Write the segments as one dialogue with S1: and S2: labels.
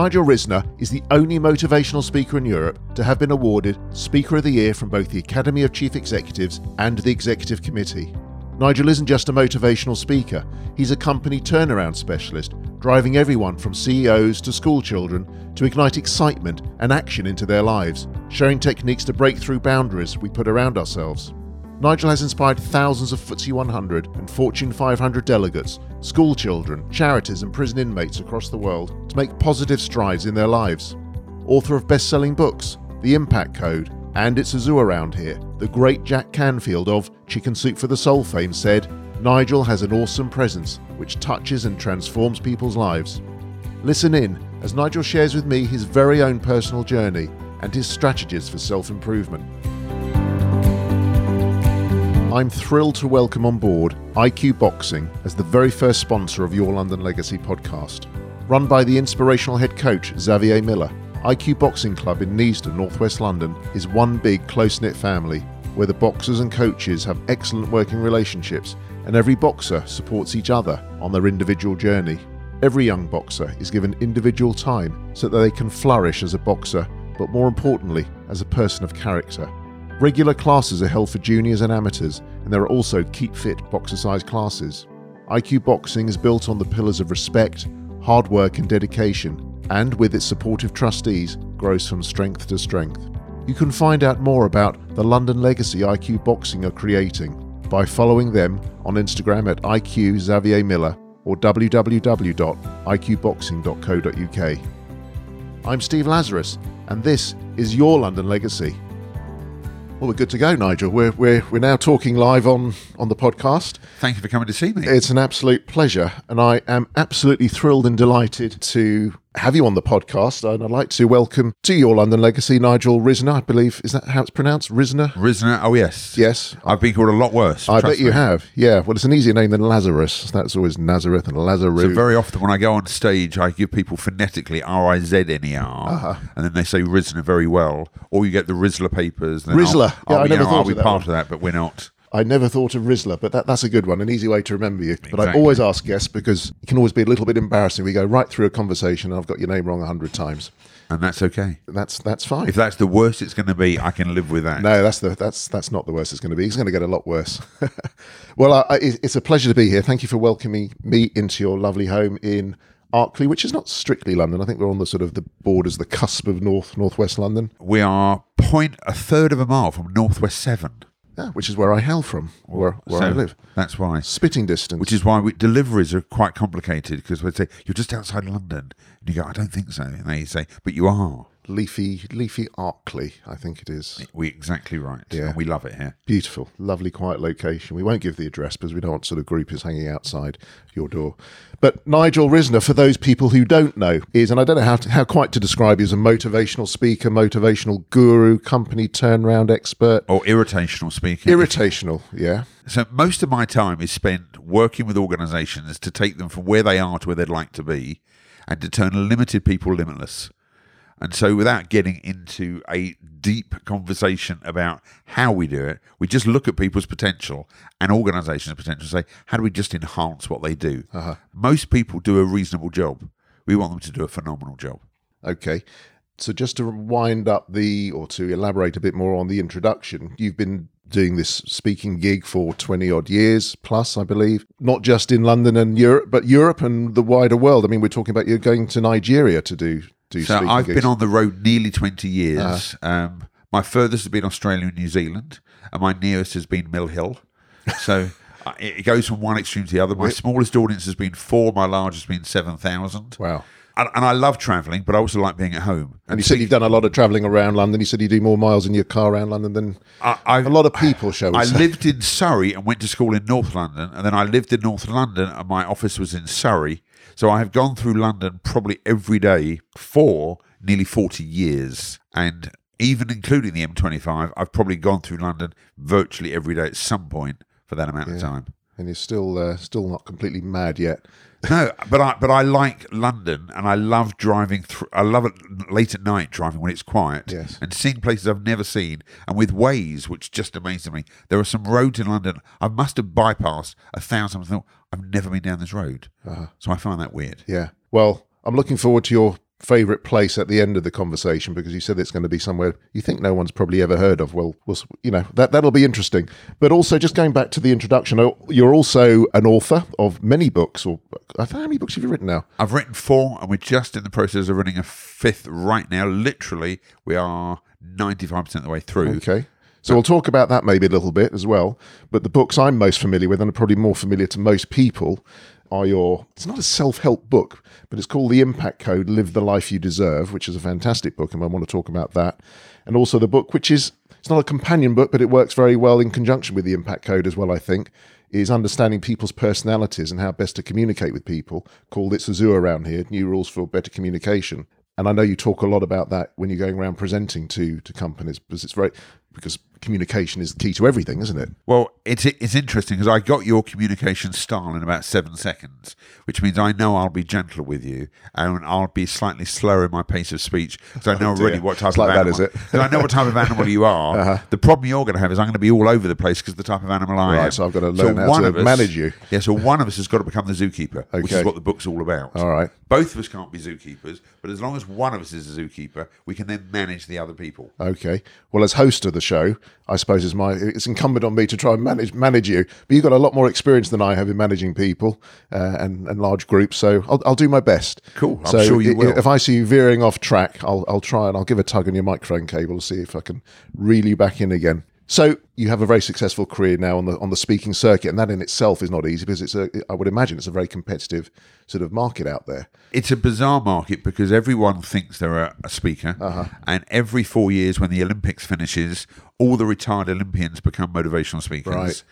S1: Nigel Risner is the only motivational speaker in Europe to have been awarded Speaker of the Year from both the Academy of Chief Executives and the Executive Committee. Nigel isn't just a motivational speaker, he's a company turnaround specialist, driving everyone from CEOs to school children to ignite excitement and action into their lives, sharing techniques to break through boundaries we put around ourselves. Nigel has inspired thousands of FTSE 100 and Fortune 500 delegates, school children, charities, and prison inmates across the world to make positive strides in their lives. Author of best selling books, The Impact Code, and It's a Zoo Around Here, the great Jack Canfield of Chicken Soup for the Soul fame said, Nigel has an awesome presence which touches and transforms people's lives. Listen in as Nigel shares with me his very own personal journey and his strategies for self improvement. Mm. I'm thrilled to welcome on board IQ Boxing as the very first sponsor of Your London Legacy podcast. Run by the inspirational head coach Xavier Miller, IQ Boxing Club in Neasden, northwest London, is one big close knit family where the boxers and coaches have excellent working relationships and every boxer supports each other on their individual journey. Every young boxer is given individual time so that they can flourish as a boxer, but more importantly, as a person of character. Regular classes are held for juniors and amateurs, and there are also keep fit boxercise classes. IQ Boxing is built on the pillars of respect, hard work, and dedication, and with its supportive trustees, grows from strength to strength. You can find out more about the London legacy IQ Boxing are creating by following them on Instagram at IQ Xavier Miller or www.iqboxing.co.uk. I'm Steve Lazarus, and this is your London Legacy. Well, we're good to go, Nigel. We're, we're, we're now talking live on, on the podcast.
S2: Thank you for coming to see me.
S1: It's an absolute pleasure, and I am absolutely thrilled and delighted to have you on the podcast. And I'd like to welcome to your London legacy Nigel Risner. I believe is that how it's pronounced, Risner.
S2: Risner, oh yes,
S1: yes.
S2: I've been called a lot worse.
S1: I bet you have. Yeah. Well, it's an easier name than Lazarus. That's always Nazareth and Lazarus.
S2: So very often when I go on stage, I give people phonetically R I Z N E R, uh-huh. and then they say Risner very well, or you get the Rizla papers.
S1: Rizla.
S2: yeah,
S1: I never
S2: know,
S1: thought
S2: be
S1: of
S2: part of that, but we're not.
S1: I never thought of Rizla, but that, that's a good one, an easy way to remember you. But I always ask guests because it can always be a little bit embarrassing. We go right through a conversation and I've got your name wrong a hundred times.
S2: And that's okay.
S1: That's that's fine.
S2: If that's the worst it's going to be, I can live with that.
S1: No, that's the that's that's not the worst it's going to be. It's going to get a lot worse. well, uh, it's a pleasure to be here. Thank you for welcoming me into your lovely home in Arkley, which is not strictly London. I think we're on the sort of the borders, the cusp of north northwest London.
S2: We are point a third of a mile from northwest seven.
S1: Yeah, which is where I hail from, where, where
S2: so
S1: I live.
S2: That's why.
S1: Spitting distance.
S2: Which is why we, deliveries are quite complicated because we say, you're just outside London. And you go, I don't think so. And they say, but you are.
S1: Leafy, Leafy Arkley, I think it is.
S2: We exactly right.
S1: Yeah,
S2: and we love it here.
S1: Beautiful, lovely, quiet location. We won't give the address because we don't want sort of groupies hanging outside your door. But Nigel Risner, for those people who don't know, is, and I don't know how to, how quite to describe you as a motivational speaker, motivational guru, company turnaround expert,
S2: or irritational speaker.
S1: Irritational, yeah.
S2: So most of my time is spent working with organisations to take them from where they are to where they'd like to be, and to turn limited people limitless. And so, without getting into a deep conversation about how we do it, we just look at people's potential and organizations' potential and say, how do we just enhance what they do?
S1: Uh-huh.
S2: Most people do a reasonable job. We want them to do a phenomenal job.
S1: Okay. So, just to wind up the, or to elaborate a bit more on the introduction, you've been doing this speaking gig for 20 odd years plus, I believe, not just in London and Europe, but Europe and the wider world. I mean, we're talking about you going to Nigeria to do do
S2: so I've
S1: gigs?
S2: been on the road nearly 20 years. Uh, um, my furthest has been Australia and New Zealand, and my nearest has been Mill Hill. So it goes from one extreme to the other. My smallest audience has been four, my largest has been 7,000.
S1: Wow.
S2: And, and, I love travelling, but I also like being at home.
S1: And, and you said you've done a lot of travelling around London. You said you do more miles in your car around London than I, a lot of people, shall
S2: I
S1: say.
S2: lived in Surrey and went to school in North London, and then I lived in North London, and my office was in Surrey. So I have gone through London probably every day for nearly 40 years. And even including the M25, I've probably gone through London virtually every day at some point for that amount
S1: yeah.
S2: of time.
S1: And you're still uh, still not completely mad yet.
S2: no, but I but I like London, and I love driving. through. I love it late at night driving when it's quiet,
S1: yes.
S2: and seeing places I've never seen. And with ways which just amazes me, there are some roads in London I must have bypassed a thousand. I've never been down this road,
S1: uh-huh.
S2: so I find that weird.
S1: Yeah. Well, I'm looking forward to your favorite place at the end of the conversation because you said it's going to be somewhere you think no one's probably ever heard of. Well, we'll you know that that'll be interesting. But also, just going back to the introduction, oh, you're also an author of many books. Or how many books have you written now?
S2: I've written four, and we're just in the process of running a fifth right now. Literally, we are 95% of the way through.
S1: Okay. So we'll talk about that maybe a little bit as well. But the books I'm most familiar with, and are probably more familiar to most people, are your. It's not a self-help book, but it's called The Impact Code: Live the Life You Deserve, which is a fantastic book, and I want to talk about that. And also the book, which is it's not a companion book, but it works very well in conjunction with the Impact Code as well. I think is understanding people's personalities and how best to communicate with people. Called It's a Zoo around here: New Rules for Better Communication. And I know you talk a lot about that when you're going around presenting to to companies because it's very because communication is the key to everything, isn't it?
S2: Well, it's it's interesting because I got your communication style in about seven seconds, which means I know I'll be gentle with you and I'll be slightly slower in my pace of speech because I know
S1: Oh,
S2: already what type
S1: It's
S2: of
S1: like
S2: animal.
S1: is it?
S2: I know what type of animal you are.
S1: Uh-huh.
S2: The problem you're going to have is I'm going to be all over the place because the type of animal I
S1: Right,
S2: am.
S1: so I've got to learn how
S2: one
S1: to
S2: us-
S1: manage you.
S2: Yeah, so one of us has got to become the zookeeper, which is what the book's all about.
S1: All right.
S2: Both of us can't be zookeepers, but as long as one of us is a zookeeper, we can then manage the other people.
S1: Okay. Well, as host of the show, I suppose it's my it's incumbent on me to try and manage manage you. But you've got a lot more experience than I have in managing people uh, and and large groups, so I'll, I'll do my best.
S2: Cool. I'm
S1: so
S2: sure you will.
S1: If I see you veering off track, I'll I'll try and I'll give a tug on your microphone cable to see if I can reel you back in again. So you have a very successful career now on the on the speaking circuit, and that in itself is not easy because it's a I would imagine it's a very competitive sort of market out there.
S2: It's a bizarre market because everyone thinks they're a, speaker,
S1: Uh-huh.
S2: and every four years when the Olympics finishes, all the retired Olympians become motivational speakers.
S1: Right.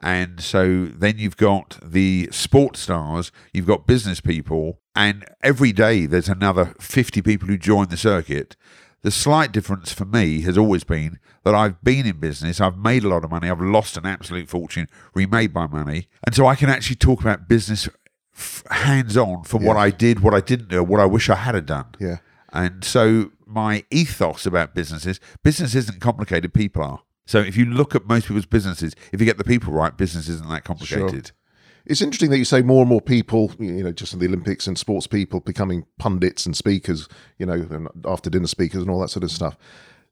S2: And so then you've got the sports stars, you've got business people, and every day there's another 50 people who join the circuit. The slight difference for me has always been that I've been in business, I've made a lot of money, I've lost an absolute fortune, remade my money. And so I can actually talk about business f- hands on from what I did, what I didn't do, what I wish I had done.
S1: Yeah.
S2: And so my ethos about businesses, business isn't complicated, people are. So if you look at most people's businesses, if you get the people right, business isn't that complicated.
S1: It's interesting that you say more and more people, you know, just in the Olympics and sports people becoming pundits and speakers, you know, and after dinner speakers and all that sort of stuff.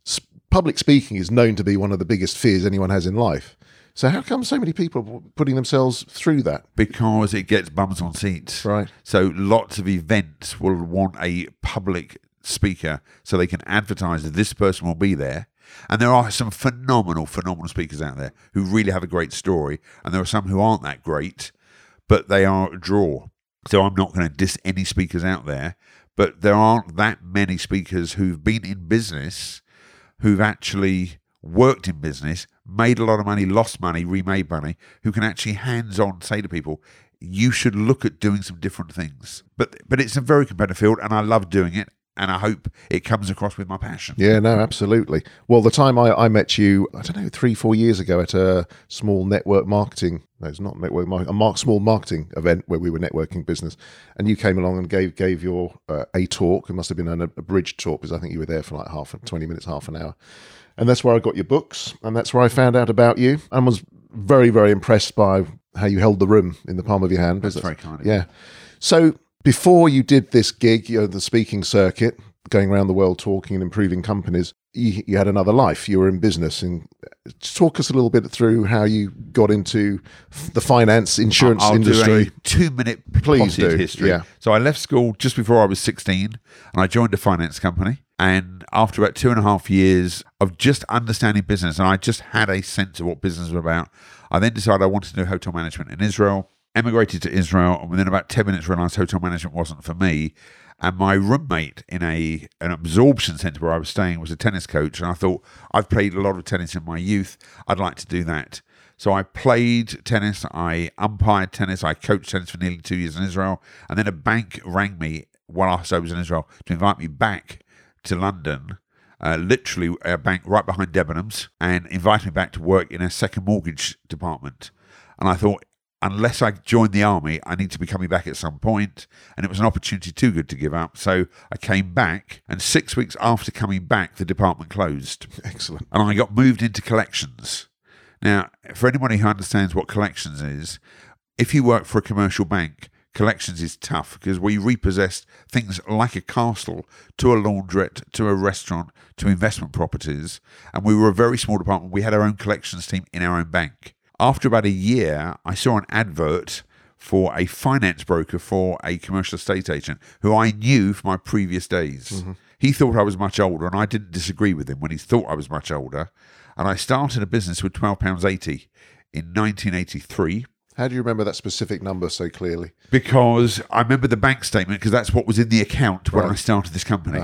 S1: S- public speaking is known to be one of the biggest fears anyone has in life. So how come so many people are putting themselves through that?
S2: Because it gets bums on seats.
S1: Right.
S2: So lots of events will want a public speaker so they can advertise that this person will be there. And there are some phenomenal, phenomenal speakers out there who really have a great story. And there are some who aren't that great, but they are a draw. So I'm not going to diss any speakers out there, but there aren't that many speakers who've been in business who've actually worked in business, made a lot of money, lost money, remade money, who can actually hands on say to people, you should look at doing some different things. But but it's a very competitive field and I love doing it and I hope it comes across with my passion.
S1: Yeah, no, absolutely. Well, the time I, I met you, I don't know, three, four years ago at a small network marketing, no, it's not network marketing, a mar- small marketing event where we were networking business. And you came along and gave gave your uh, a talk. It must have been an abridged talk because I think you were there for like half, 20 minutes, half an hour. And that's where I got your books. And that's where I found out about you and was very, very impressed by how you held the room in the palm of your hand.
S2: That's very kind of you.
S1: Yeah. So before you did this gig, you know, the speaking circuit, going around the world talking and improving companies, you, you had another life. You were in business. And uh, talk us a little bit through how you got into the finance insurance
S2: I'll
S1: industry.
S2: two minute
S1: Please do,
S2: history.
S1: yeah.
S2: So I left school just before I was 16 and I joined a finance company. And after about two and a half years of just understanding business, and I just had a sense of what business was about, I then decided I wanted to do hotel management in Israel, emigrated to Israel, and within about 10 minutes realized hotel management wasn't for me. And my roommate in a an absorption centre where I was staying was a tennis coach, and I thought I've played a lot of tennis in my youth. I'd like to do that. So I played tennis, I umpired tennis, I coached tennis for nearly two years in Israel, and then a bank rang me whilst I was in Israel to invite me back to London, uh, literally a bank right behind Debenhams, and invited me back to work in a second mortgage department. And I thought, unless I join the army, I need to be coming back at some point, and it was an opportunity too good to give up. So I came back, and six weeks after coming back, the department closed
S1: Excellent.
S2: and I got moved into collections. Now, for anybody who understands what collections is, if you work for a commercial bank, collections is tough because we repossessed things like a castle to a laundrette to a restaurant to investment properties. And we were a very small department. We had our own collections team in our own bank. After about a year, I saw an advert for a finance broker for a commercial estate agent who I knew from my previous days. He thought I was much older, and I didn't disagree with him when he thought I was much older. And I started a business with £12.80 in 1983
S1: How do you remember that specific number so clearly?
S2: because I remember the bank statement because that's what was in the account when I started this company.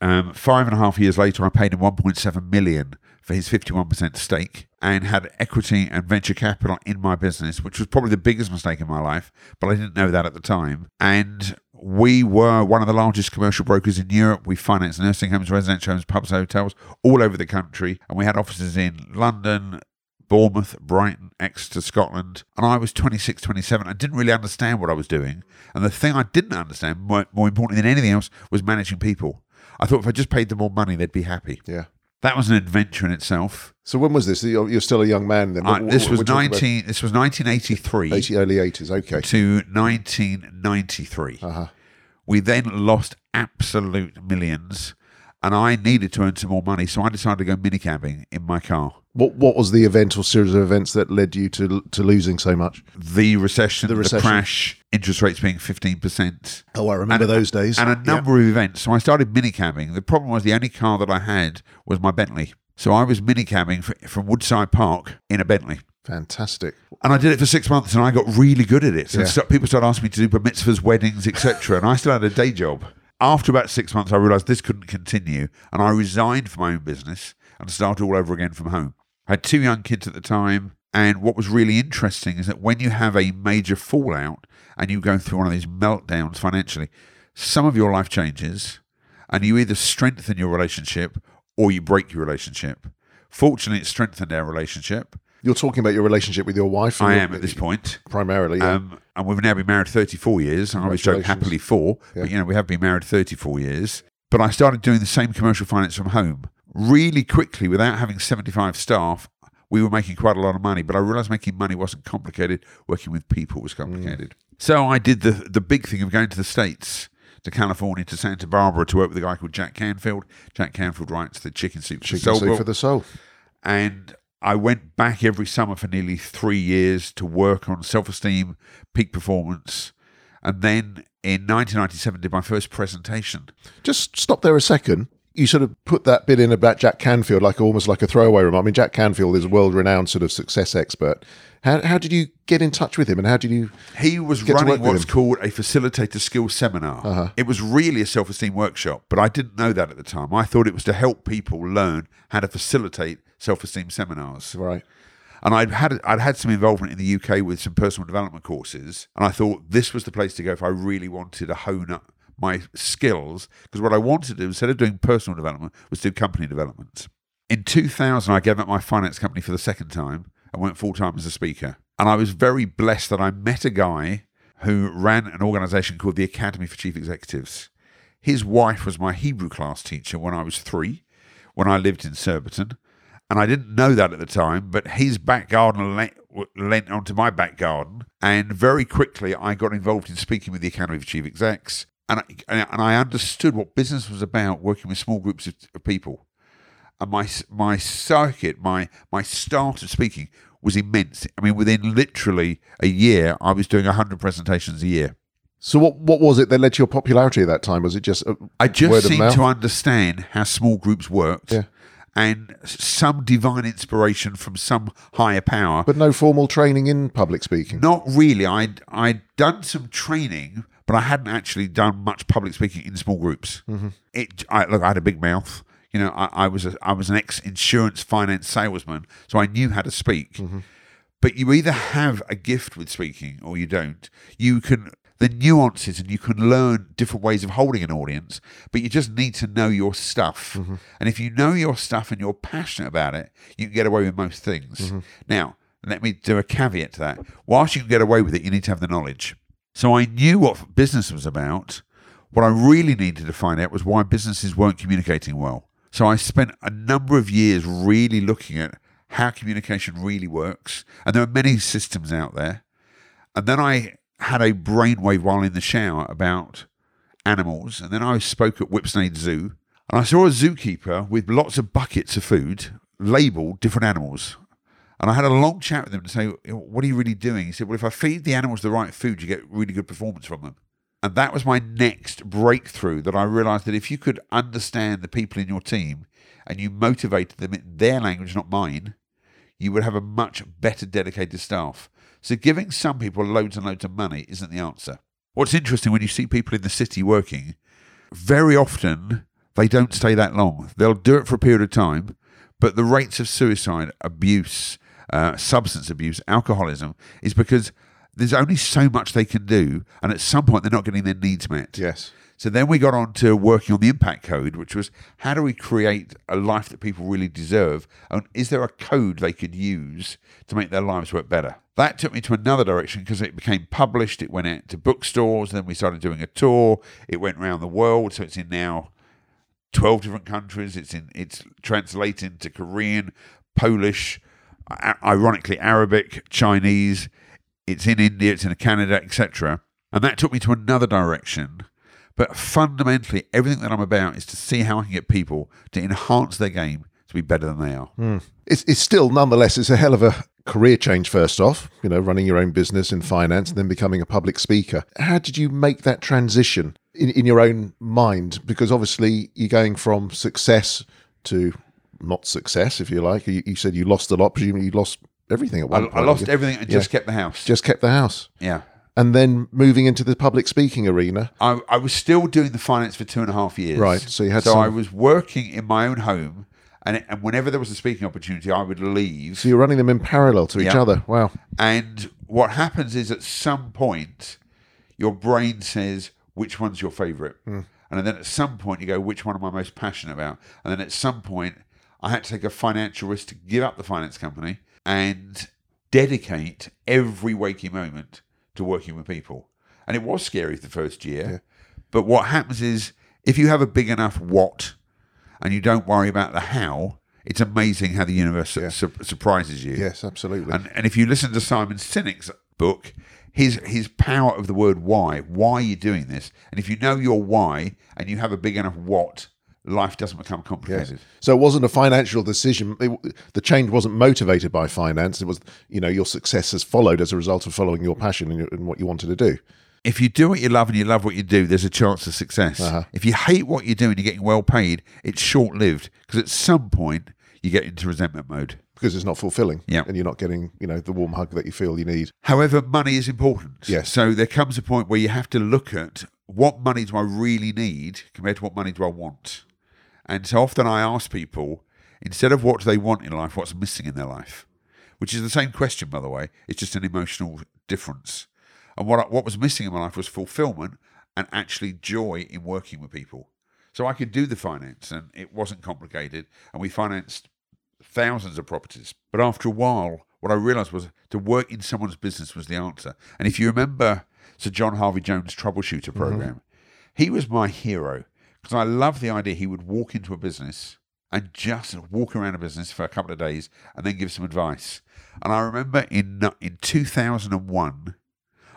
S2: Um, five and a half years later, I paid him 1.7 million for his 51% stake and had equity and venture capital in my business, which was probably the biggest mistake in my life, but I didn't know that at the time. And we were one of the largest commercial brokers in Europe. We financed nursing homes, residential homes, pubs, hotels all over the country, and we had offices in London, Bournemouth, Brighton, Exeter, Scotland. And I was 26, 27. I didn't really understand what I was doing. And the thing I didn't understand, more, more important than anything else, was managing people. I thought if I just paid them more money, they'd be happy.
S1: Yeah.
S2: That was an adventure in itself.
S1: So when was this? You're, you're still a young man then.
S2: Uh, this
S1: what-
S2: was
S1: we're talking about
S2: 19. This was 1983
S1: 80, early 80s. Okay.
S2: to 1993.
S1: Uh-huh.
S2: We then lost absolute millions, and I needed to earn some more money, so I decided to go minicabbing in my car.
S1: What What was the event or series of events that led you to to losing so much?
S2: The recession, the,
S1: recession.
S2: crash, interest rates being 15%.
S1: Oh, I remember those days.
S2: and a number of events. So I started minicabbing. The problem was the only car that I had was my Bentley. So I was minicabbing from Woodside Park in a Bentley.
S1: Fantastic.
S2: And I did it for six months and I got really good at it. So
S1: Yeah.
S2: st- people started asking me to do bar mitzvahs, weddings, etc. and I still had a day job. After about six months, I realised this couldn't continue and I resigned from my own business and started all over again from home. I had two young kids at the time. And what was really interesting is that when you have a major fallout and you go through one of these meltdowns financially, some of your life changes and you either strengthen your relationship or you break your relationship. Fortunately, it strengthened our relationship.
S1: You're talking about your relationship with your wife.
S2: I am at this point.
S1: primarily. Yeah.
S2: Um, and we've now been married 34 years. And I was joking happily four, but you know, we have been married 34 years. But I started doing the same commercial finance from home really quickly without having 75 staff. We were making quite a lot of money, but I realized making money wasn't complicated. Working with people was complicated. Mm. So I did the, the big thing of going to the States, to California, to Santa Barbara to work with a guy called Jack Canfield. Jack Canfield writes the Chicken Soup for the
S1: Chicken
S2: Soul
S1: soup for the soul.
S2: and I went back every summer for nearly three years to work on self esteem, peak performance, and then in 1997 did my first presentation.
S1: Just stop there a second. You sort of put that bit in about Jack Canfield, like almost like a throwaway remark. I mean, Jack Canfield is a world-renowned sort of success expert. How, how did you get in touch with him, and how did you?
S2: He was running what's called a facilitator skills seminar. Uh-huh. It was really a self esteem workshop, but I didn't know that at the time. I thought it was to help people learn how to facilitate self esteem seminars.
S1: Right.
S2: And I'd had I'd had some involvement in the UK with some personal development courses, and I thought this was the place to go if I really wanted to hone up my skills. Because what I wanted to do instead of doing personal development was do company development. In 2000, I gave up my finance company for the second time and went full time as a speaker. And I was very blessed that I met a guy who ran an organization called the Academy for Chief Executives. His wife was my Hebrew class teacher when I was three, when I lived in Surbiton. And I didn't know that at the time, but his back garden lent, lent onto my back garden. And very quickly, I got involved in speaking with the Academy for Chief Execs. And I, and I understood what business was about working with small groups of, of people. And my my circuit, my my start of speaking was immense. I mean, within literally a year, I was doing 100 presentations a year.
S1: So what what was it that led to your popularity at that time? Was it just uh,
S2: I just seemed to understand how small groups worked.
S1: Yeah.
S2: And some divine inspiration from some higher power.
S1: but no formal training in public speaking?
S2: Not really. I'd, I'd done some training, but I hadn't actually done much public speaking in small groups.
S1: Mm-hmm.
S2: It, I, look, I had a big mouth. You know, I, I was a, I was an ex insurance finance salesman, so I knew how to speak.
S1: Mm-hmm.
S2: But you either have a gift with speaking or you don't. You can the nuances and you can learn different ways of holding an audience, but you just need to know your stuff.
S1: Mm-hmm.
S2: And if you know your stuff and you're passionate about it, you can get away with most things.
S1: Mm-hmm.
S2: Now, let me do a caveat to that. Whilst you can get away with it, you need to have the knowledge. So I knew what business was about. What I really needed to find out was why businesses weren't communicating well. So I spent a number of years really looking at how communication really works. And there are many systems out there. And then I had a brainwave while in the shower about animals, and then I spoke at Whipsnade Zoo, and I saw a zookeeper with lots of buckets of food labelled different animals. And I had a long chat with him to say, What are you really doing? He said, Well, if I feed the animals the right food, you get really good performance from them. And that was my next breakthrough that I realized that if you could understand the people in your team and you motivated them in their language, not mine, you would have a much better dedicated staff. So giving some people loads and loads of money isn't the answer. What's interesting when you see people in the city working, very often they don't stay that long. They'll do it for a period of time, but the rates of suicide, abuse, uh, substance abuse, alcoholism is because there's only so much they can do, and at some point they're not getting their needs met.
S1: Yes.
S2: So then we got on to working on the impact code, which was how do we create a life that people really deserve? And is there a code they could use to make their lives work better? That took me to another direction because it became published. It went out to bookstores. Then we started doing a tour. It went around the world. So it's in now 12 different countries. It's in it's translated into Korean, Polish, ironically Arabic, Chinese. It's in India, it's in Canada, etc. And that took me to another direction. But fundamentally, everything that I'm about is to see how I can get people to enhance their game to be better than they are.
S1: Mm. It's, it's still, nonetheless, it's a hell of a career change first off, you know, running your own business in finance and then becoming a public speaker. How did you make that transition in, in your own mind? Because obviously you're going from success to not success, if you like. You, you said you lost a lot, presumably you lost everything at one
S2: I,
S1: point.
S2: I lost everything and just kept the house.
S1: Just kept the house.
S2: Yeah.
S1: And then moving into the public speaking arena.
S2: I, I was still doing the finance for two and a half years.
S1: Right. So you had
S2: So
S1: some,
S2: I was working in my own home, and, it, and whenever there was a speaking opportunity, I would leave.
S1: so you're running them in parallel to each other. Wow.
S2: And what happens is at some point, your brain says, which one's your favourite? Hmm. And then at some point, you go, which one am I most passionate about? And then at some point, I had to take a financial risk to give up the finance company and dedicate every waking moment to working with people. And it was scary the first year. But what happens is, if you have a big enough what and you don't worry about the how, it's amazing how the universe su- su- surprises you.
S1: Yes, absolutely.
S2: And, and if you listen to Simon Sinek's book, his his power of the word why, why are you doing this? And if you know your why and you have a big enough what, life doesn't become
S1: Yes.
S2: complicated.
S1: So it wasn't a financial decision. It, the change wasn't motivated by finance. It was, you know, your success has followed as a result of following your passion and, your, and what you wanted to do.
S2: If you do what you love and you love what you do, there's a chance of success.
S1: Uh-huh.
S2: If you hate what you do and you're getting well paid, it's short lived because at some point you get into resentment mode.
S1: because it's not fulfilling.
S2: Yeah.
S1: And you're not getting, you know, the warm hug that you feel you need.
S2: However, money is important.
S1: Yes.
S2: So there comes a point where you have to look at what money do I really need compared to what money do I want. And so often I ask people, instead of what do they want in life, what's missing in their life? Which is the same question, by the way. It's just an emotional difference. And what what was missing in my life was fulfillment and actually joy in working with people. So I could do the finance, and it wasn't complicated, and we financed thousands of properties. But after a while, what I realised was to work in someone's business was the answer. And if you remember Sir John Harvey Jones' troubleshooter mm-hmm. program, he was my hero because I love the idea he would walk into a business and just walk around a business for a couple of days and then give some advice. And I remember in in 2001,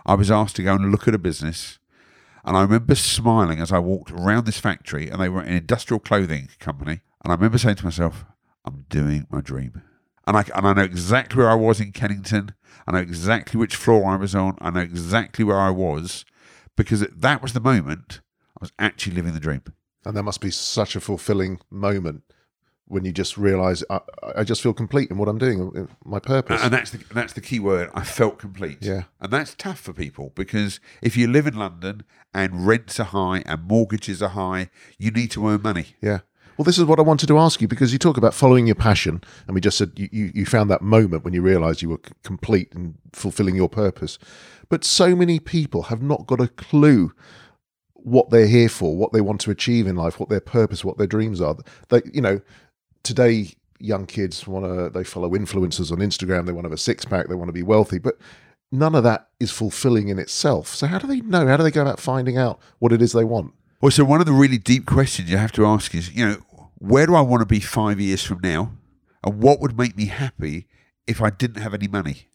S2: I was asked to go and look at a business. And I remember smiling as I walked around this factory, and they were an industrial clothing company. And I remember saying to myself, I'm doing my dream. And I, and I know exactly where I was in Kennington. I know exactly which floor I was on. I know exactly where I was because that was the moment I was actually living the dream.
S1: And that must be such a fulfilling moment when you just realize I, I just feel complete in what I'm doing, my purpose.
S2: And that's the that's the key word. I felt complete.
S1: Yeah.
S2: And that's tough for people because if you live in London and rents are high and mortgages are high, you need to earn money.
S1: Yeah. Well, this is what I wanted to ask you because you talk about following your passion, and we just said you, you, you found that moment when you realised you were c- complete and fulfilling your purpose. But so many people have not got a clue what they're here for, what they want to achieve in life, what their purpose, what their dreams are. They, you know, today young kids want to they follow influencers on Instagram. They want to have a six pack. They want to be wealthy, but none of that is fulfilling in itself. So how do they know? How do they go about finding out what it is they want?
S2: Well, so one of the really deep questions you have to ask is, you know, where do I want to be five years from now? And what would make me happy if I didn't have any money?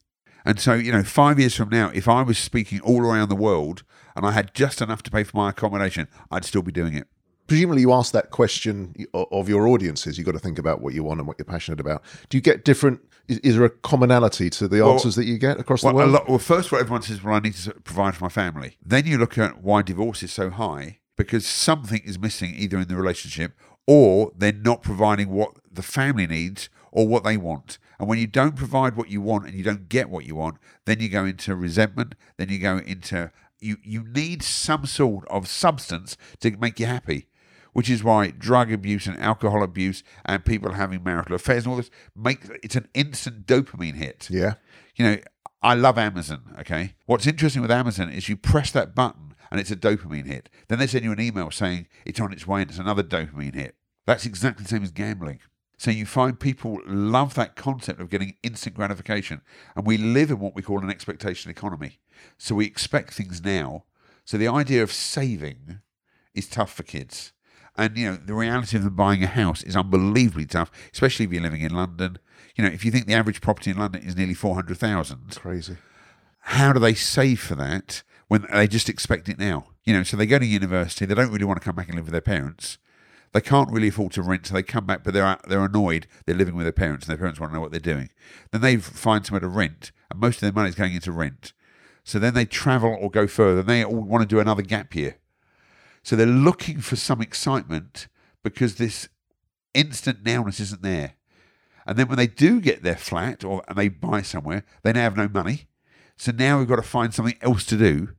S2: And so, you know, five years from now, if I was speaking all around the world and I had just enough to pay for my accommodation, I'd still be doing it.
S1: Presumably, you ask that question of your audiences. You've got to think about what you want and what you're passionate about. Do you get different? Is, is there a commonality to the answers that you get across
S2: Well,
S1: the world?
S2: lot, well, first, what everyone says, well, I need to provide for my family. Then you look at why divorce is so high because something is missing either in the relationship or they're not providing what the family needs or what they want. And when you don't provide what you want and you don't get what you want, then you go into resentment. Then you go into you. You need some sort of substance to make you happy which is why drug abuse and alcohol abuse and people having marital affairs and all this make it's an instant dopamine hit.
S1: yeah.
S2: You know, I love Amazon. Okay, what's interesting with Amazon is you press that button and it's a dopamine hit. Then they send you an email saying it's on its way and it's another dopamine hit. That's exactly the same as gambling. So you find people love that concept of getting instant gratification, and we live in what we call an expectation economy. So we expect things now. So the idea of saving is tough for kids. And you know, the reality of them buying a house is unbelievably tough, especially if you're living in London. You know, if you think the average property in London is nearly four hundred thousand,
S1: Crazy.
S2: how do they save for that when they just expect it now? You know, so they go to university, they don't really want to come back and live with their parents. They can't really afford to rent, so they come back, but they're they're annoyed. They're living with their parents, and their parents want to know what they're doing. Then they find somewhere to rent, and most of their money is going into rent. So then they travel or go further. And they all want to do another gap year. So they're looking for some excitement because this instant nowness isn't there. And then when they do get their flat or and they buy somewhere, they now have no money. So now we've got to find something else to do.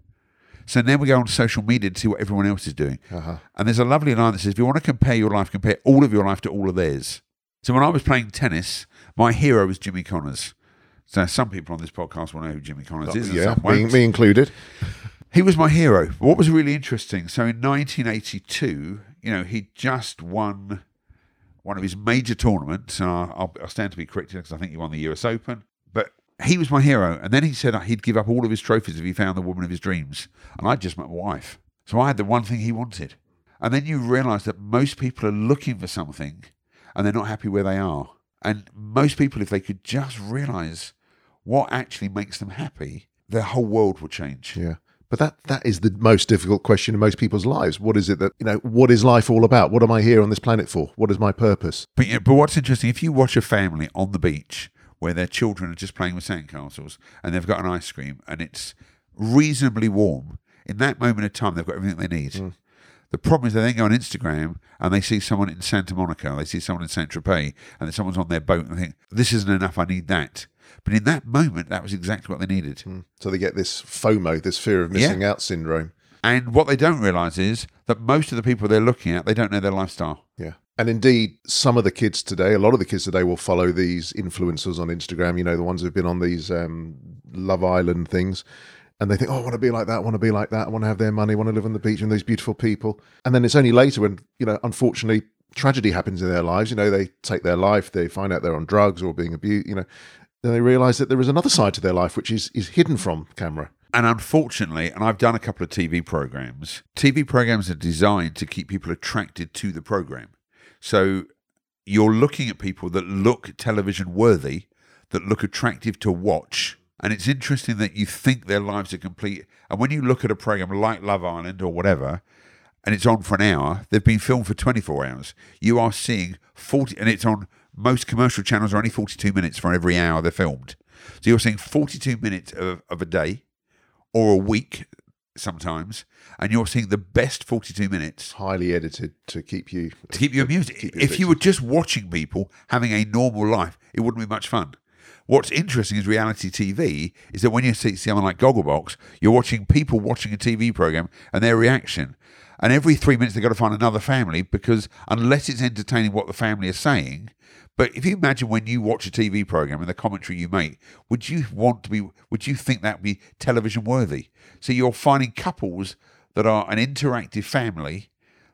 S2: So then we go on social media to see what everyone else is doing.
S1: Uh-huh.
S2: And there's a lovely line that says, if you want to compare your life, compare all of your life to all of theirs. So when I was playing tennis, my hero was Jimmy Connors. So some people on this podcast will know who Jimmy Connors is.
S1: Yeah, me, me included.
S2: He was my hero. What was really interesting, so in 1982, you know, he just won one of his major tournaments. And I- I'll, I'll stand to be corrected because I think he won the US Open. He was my hero. And then he said he'd give up all of his trophies if he found the woman of his dreams. And I just met my wife. So I had the one thing he wanted. And then you realize that most people are looking for something and they're not happy where they are. And most people, if they could just realize what actually makes them happy, their whole world would change.
S1: Yeah. But that that is the most difficult question in most people's lives. What is it that you know? What is life all about? What am I here on this planet for? What is my purpose?
S2: But yeah, but what's interesting, if you watch a family on the beach where their children are just playing with sandcastles and they've got an ice cream and it's reasonably warm, in that moment of time they've got everything they need. Mm. The problem is they then go on Instagram and they see someone in Santa Monica, they see someone in Saint Tropez, and then someone's on their boat and they think, this isn't enough, I need that. But in that moment, that was exactly what they needed. Mm.
S1: So they get this FOMO, this fear of missing out syndrome.
S2: And what they don't realize is that most of the people they're looking at, they don't know their lifestyle.
S1: Yeah. And indeed, some of the kids today, a lot of the kids today will follow these influencers on Instagram, you know, the ones who've been on these um, Love Island things. And they think, oh, I want to be like that, I want to be like that, I want to have their money, I want to live on the beach and these beautiful people. And then it's only later when, you know, unfortunately, tragedy happens in their lives. You know, they take their life, they find out they're on drugs or being abused, you know, then they realize that there is another side to their life which is, is hidden from camera.
S2: And unfortunately, and I've done a couple of TV programs, TV programs are designed to keep people attracted to the program. So you're looking at people that look television worthy, that look attractive to watch. And it's interesting that you think their lives are complete. And when you look at a program like Love Island or whatever, and it's on for an hour, they've been filmed for 24 hours. You are seeing 40, and it's on most commercial channels are only 42 minutes for every hour they're filmed. So you're seeing 42 minutes of, of a day or a week sometimes, and you're seeing the best 42 minutes
S1: Highly edited to keep you
S2: to keep you amused.
S1: keep you
S2: if you were just watching people having a normal life, it wouldn't be much fun. What's interesting is reality TV is that when you see someone like Gogglebox, you're watching people watching a TV program and their reaction. And every three minutes, they've got to find another family because unless it's entertaining what the family is saying, but if you imagine when you watch a TV program and the commentary you make, would you want to be, would you think that would be television worthy? So you're finding couples that are an interactive family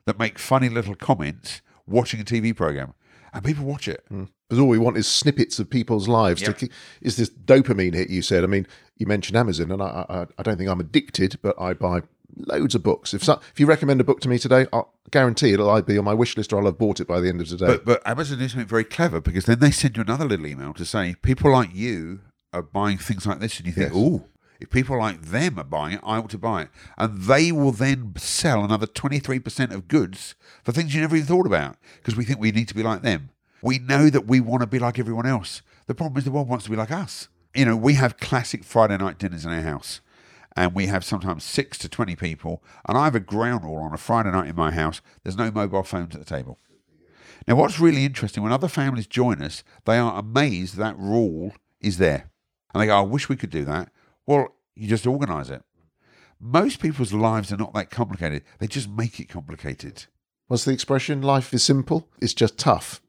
S2: that make funny little comments watching a TV program, and people watch it. Hmm.
S1: Because all we want is snippets of people's lives.
S2: Yep.
S1: keep, is this dopamine hit you said? I mean, you mentioned Amazon, and I, I, I don't think I'm addicted, but I buy loads of books. If so, if you recommend a book to me today, I'll guarantee it'll either be on my wish list or I'll have bought it by the end of today.
S2: But but Amazon do something very clever because then they send you another little email to say people like you are buying things like this, and you think,
S1: Yes.
S2: "Oh, if people like them are buying it, I ought to buy it," and they will then sell another twenty three percent of goods for things you never even thought about because we think we need to be like them. We know that we want to be like everyone else. The problem is the world wants to be like us. You know, we have classic Friday night dinners in our house and we have sometimes six to 20 people, and I have a ground rule on a Friday night in my house. There's no mobile phones at the table. Now, what's really interesting, when other families join us, they are amazed that rule is there. And they go, I wish we could do that. Well, you just organise it. Most people's lives are not that complicated, they just make it complicated.
S1: What's the expression? Life is simple. It's just tough.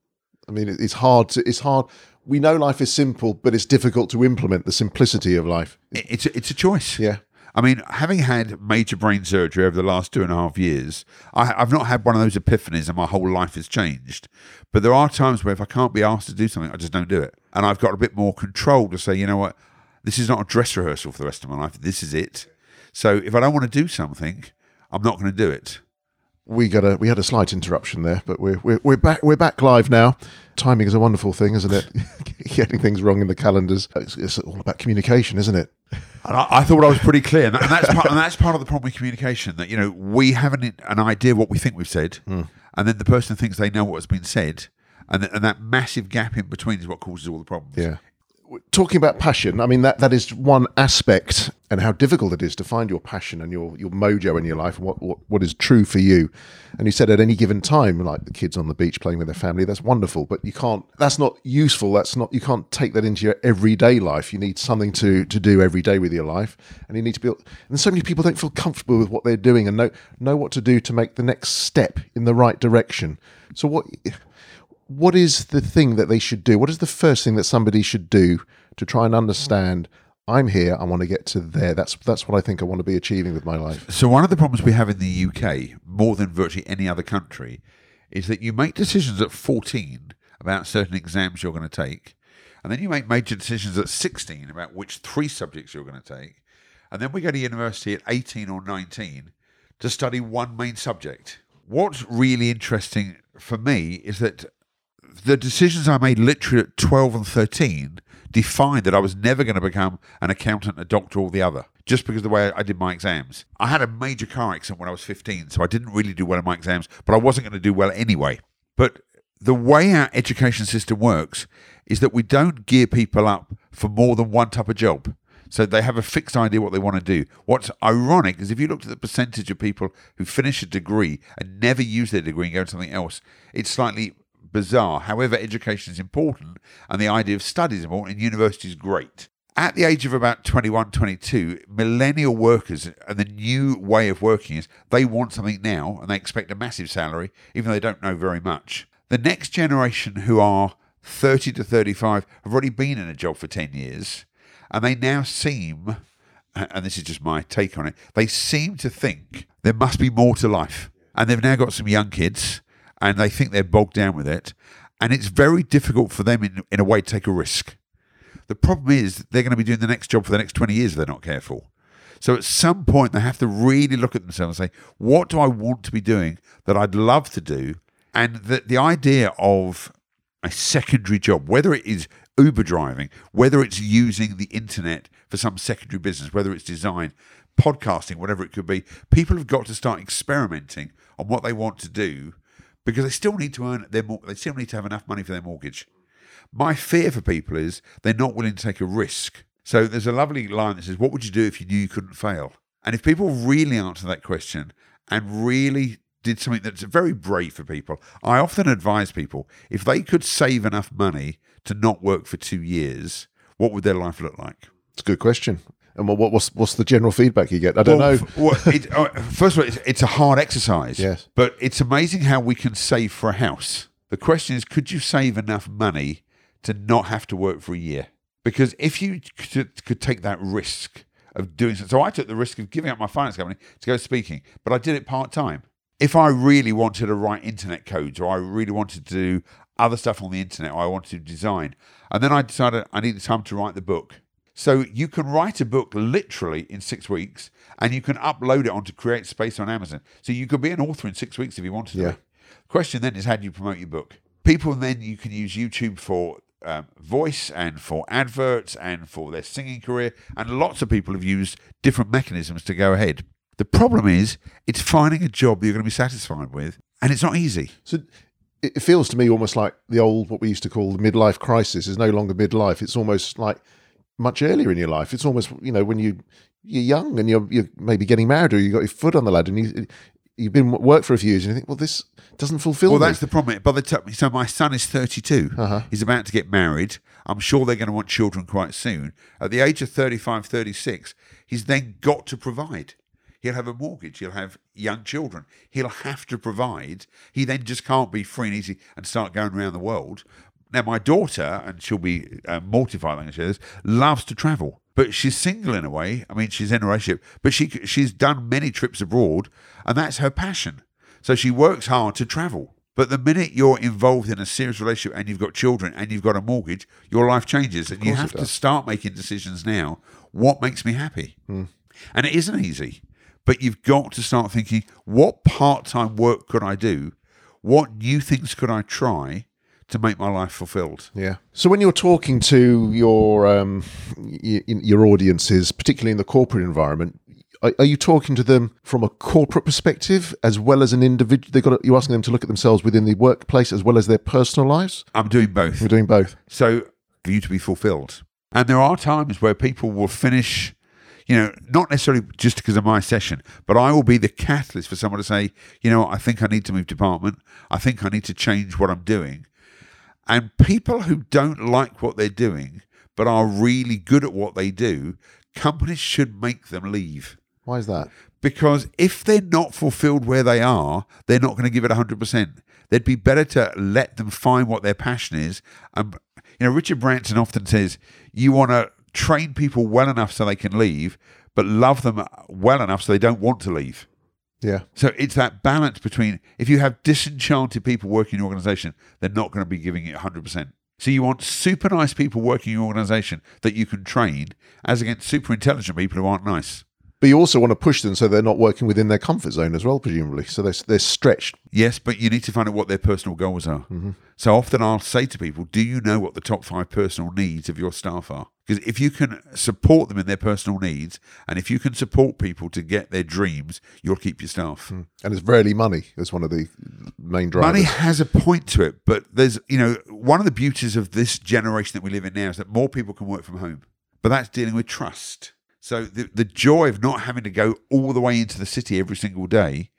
S1: I mean, it's hard. To, it's hard. We know life is simple, but it's difficult to implement the simplicity of life.
S2: It's a, it's a choice.
S1: Yeah.
S2: I mean, having had major brain surgery over the last two and a half years, I, I've not had one of those epiphanies and my whole life has changed. But there are times where if I can't be asked to do something, I just don't do it. And I've got a bit more control to say, you know what, this is not a dress rehearsal for the rest of my life. This is it. So if I don't want to do something, I'm not going to do it.
S1: We got a we had a slight interruption there, but we're we're, we're back we're back live now. Timing is a wonderful thing, isn't it? Getting things wrong in the calendars. It's, it's all about communication, isn't it?
S2: And I, I thought I was pretty clear, and, that, and that's part, and that's part of the problem with communication. That you know we have an, an idea what we think we've said, hmm. and then the person thinks they know what has been said, and, th- and that massive gap in between is what causes all the problems.
S1: Yeah. Talking about passion, I mean that that is one aspect, and how difficult it is to find your passion and your your mojo in your life, and what what, what is true for you. And you said at any given time, like the kids on the beach playing with their family, that's wonderful, but you can't. That's not useful. That's not. You can't take that into your everyday life. You need something to to do every day with your life, and you need to be. And so many people don't feel comfortable with what they're doing and know know what to do to make the next step in the right direction. So what? What is the thing that they should do? What is the first thing that somebody should do to try and understand? I'm here. I want to get to there. That's that's what I think I want to be achieving with my life.
S2: So one of the problems we have in the UK, more than virtually any other country, is that you make decisions at 14 about certain exams you're going to take, and then you make major decisions at 16 about which three subjects you're going to take, and then we go to university at 18 or 19 to study one main subject. What's really interesting for me is that the decisions I made literally at 12 and 13 defined that I was never going to become an accountant, a doctor, or the other, just because of the way I did my exams. I had a major car accident when I was 15, so I didn't really do well in my exams, but I wasn't going to do well anyway. But the way our education system works is that we don't gear people up for more than one type of job. So they have a fixed idea what they want to do. What's ironic is if you looked at the percentage of people who finish a degree and never use their degree and go to something else, it's slightly bizarre. However, education is important and the idea of study is important, and university is great. At the age of about 21, 22, millennial workers and the new way of working is they want something now and they expect a massive salary, even though they don't know very much. The next generation who are 30 to 35 have already been in a job for 10 years and they now seem, and this is just my take on it, they seem to think there must be more to life. And they've now got some young kids and they think they're bogged down with it. And it's very difficult for them, in, in a way, to take a risk. The problem is they're going to be doing the next job for the next 20 years if they're not careful. So at some point, they have to really look at themselves and say, what do I want to be doing that I'd love to do? And that the idea of a secondary job, whether it is Uber driving, whether it's using the internet for some secondary business, whether it's design, podcasting, whatever it could be, people have got to start experimenting on what they want to do because they still need to earn their they still need to have enough money for their mortgage. My fear for people is they're not willing to take a risk. So there's a lovely line that says, "What would you do if you knew you couldn't fail?" And if people really answer that question and really did something that's very brave for people, I often advise people if they could save enough money to not work for two years, what would their life look like?
S1: It's a good question. And what, what what's what's the general feedback you get? I don't
S2: Well,
S1: know.
S2: well, it, uh, first of all, it's, it's a hard exercise.
S1: Yes.
S2: But it's amazing how we can save for a house. The question is, could you save enough money to not have to work for a year? Because if you could, could take that risk of doing so, so I took the risk of giving up my finance company to go speaking, but I did it part time. If I really wanted to write internet codes, or I really wanted to do other stuff on the internet, or I wanted to design, and then I decided I needed time to write the book. So you can write a book literally in six weeks, and you can upload it onto Create Space on Amazon. So you could be an author in six weeks if you wanted
S1: Yeah.
S2: to. Question then is how do you promote your book? People then you can use YouTube for um, voice and for adverts and for their singing career. And lots of people have used different mechanisms to go ahead. The problem is, it's finding a job you're going to be satisfied with, and it's not easy.
S1: So it it feels to me almost like the old, what we used to call the midlife crisis is no longer midlife. It's almost like much earlier in your life. It's almost, you know, when you, you're young and you're, you're maybe getting married or you've got your foot on the ladder and you, you've been work for a few years and you think, well, this doesn't fulfill
S2: Well,
S1: me.
S2: that's the problem. By the time, so my son is 32.
S1: Uh-huh.
S2: He's about to get married. I'm sure they're going to want children quite soon. At the age of 35, 36, he's then got to provide. He'll have a mortgage. He'll have young children. He'll have to provide. He then just can't be free and easy and start going around the world. Now, my daughter, and she'll be uh, mortified when I say this, loves to travel. But she's single in a way. I mean, she's in a relationship, but she she's done many trips abroad, and that's her passion. So she works hard to travel. But the minute you're involved in a serious relationship and you've got children and you've got a mortgage, your life changes. And you have to start making decisions now. What makes me happy?
S1: Hmm.
S2: And it isn't easy. But you've got to start thinking what part time work could I do? What new things could I try to make my life fulfilled?
S1: Yeah. So when you're talking to your um, y- your audiences, particularly in the corporate environment, are, are you talking to them from a corporate perspective as well as an individual? They got you're asking them to look at themselves within the workplace as well as their personal lives.
S2: I'm doing both.
S1: We're doing both.
S2: So for you to be fulfilled. And there are times where people will finish, you know, not necessarily just because of my session, but I will be the catalyst for someone to say, you know, I think I need to move department. I think I need to change what I'm doing. And people who don't like what they're doing, but are really good at what they do, companies should make them leave.
S1: Why is that?
S2: Because if they're not fulfilled where they are, they're not going to give it 100%. They'd be better to let them find what their passion is. And, you know, Richard Branson often says, you want to train people well enough so they can leave, but love them well enough so they don't want to leave.
S1: Yeah.
S2: So it's that balance between if you have disenchanted people working in your organization, they're not going to be giving it 100%. So you want super nice people working in your organization that you can train as against super intelligent people who aren't nice.
S1: But you also want to push them so they're not working within their comfort zone as well, presumably. So they're, they're stretched.
S2: Yes, but you need to find out what their personal goals are. Mm-hmm. So often I'll say to people, Do you know what the top five personal needs of your staff are? Because if you can support them in their personal needs, and if you can support people to get their dreams, you'll keep your staff. Mm.
S1: And it's rarely money as one of the main drivers.
S2: Money has a point to it, but there's, you know, one of the beauties of this generation that we live in now is that more people can work from home. But that's dealing with trust. So the, the joy of not having to go all the way into the city every single day,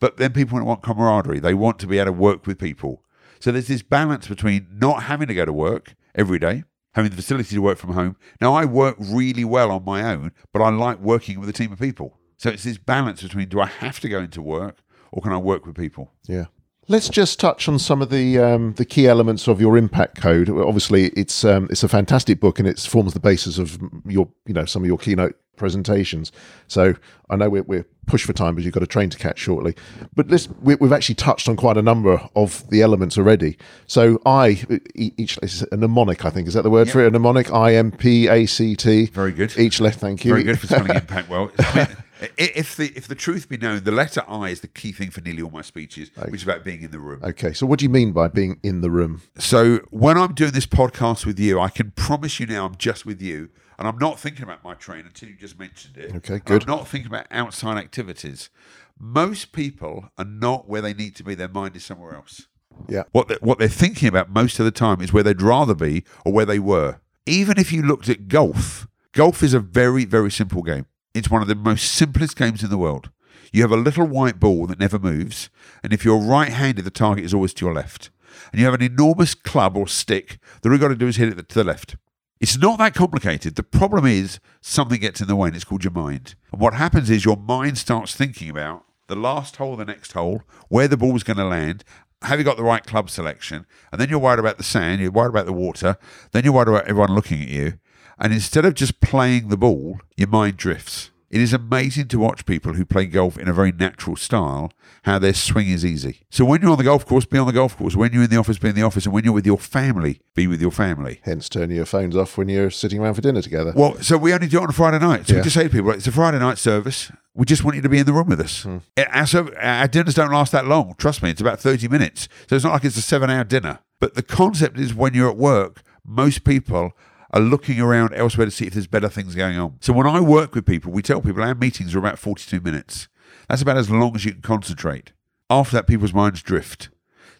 S2: but then people want camaraderie. They want to be able to work with people. So there's this balance between not having to go to work every day, having the facility to work from home. Now I work really well on my own, but I like working with a team of people. So it's this balance between do I have to go into work or can I work with people?
S1: Yeah. Let's just touch on some of the um, the key elements of your impact code. Obviously, it's um, it's a fantastic book and it forms the basis of your you know some of your keynote presentations. So I know we're, we're pushed for time because you've got a train to catch shortly. But let's we, we've actually touched on quite a number of the elements already. So I, each is a mnemonic I think is that the word for it? A mnemonic I M P A C T.
S2: Very good.
S1: Each left. Thank you.
S2: Very good for spelling impact well. I mean, if the if the truth be known, the letter I is the key thing for nearly all my speeches, which is about being in the room.
S1: Okay. So what do you mean by being in the room?
S2: So when I'm doing this podcast with you, I can promise you now I'm just with you, and I'm not thinking about my train until you just mentioned it.
S1: Okay, good.
S2: I'm not thinking about outside activities. Most people are not where they need to be. Their mind is somewhere else.
S1: Yeah.
S2: What they're, what they're thinking about most of the time is where they'd rather be or where they were. Even if you looked at golf, golf is a very, very simple game. It's one of the most simplest games in the world. You have a little white ball that never moves, and if you're right handed, the target is always to your left. And you have an enormous club or stick that all you've got to do is hit it to the left. It's not that complicated. The problem is something gets in the way, and it's called your mind. And what happens is your mind starts thinking about the last hole, the next hole, where the ball's going to land. Have you got the right club selection? And then you're worried about the sand, you're worried about the water, then you're worried about everyone looking at you. And instead of just playing the ball, your mind drifts. It is amazing to watch people who play golf in a very natural style, how their swing is easy. So when you're on the golf course, be on the golf course. When you're in the office, be in the office. And when you're with your family, be with your family.
S1: Hence, turning your phones off when you're sitting around for dinner together.
S2: Well, so we only do it on a Friday night. So
S1: Yeah.
S2: we just say to people, it's a Friday night service. We just want you to be in the room with us. Hmm. Our, serv- our dinners don't last that long. Trust me, it's about 30 minutes. So it's not like it's a seven hour dinner. But the concept is when you're at work, most people are looking around elsewhere to see if there's better things going on. So when I work with people, we tell people our meetings are about 42 minutes. That's about as long as you can concentrate. After that, people's minds drift.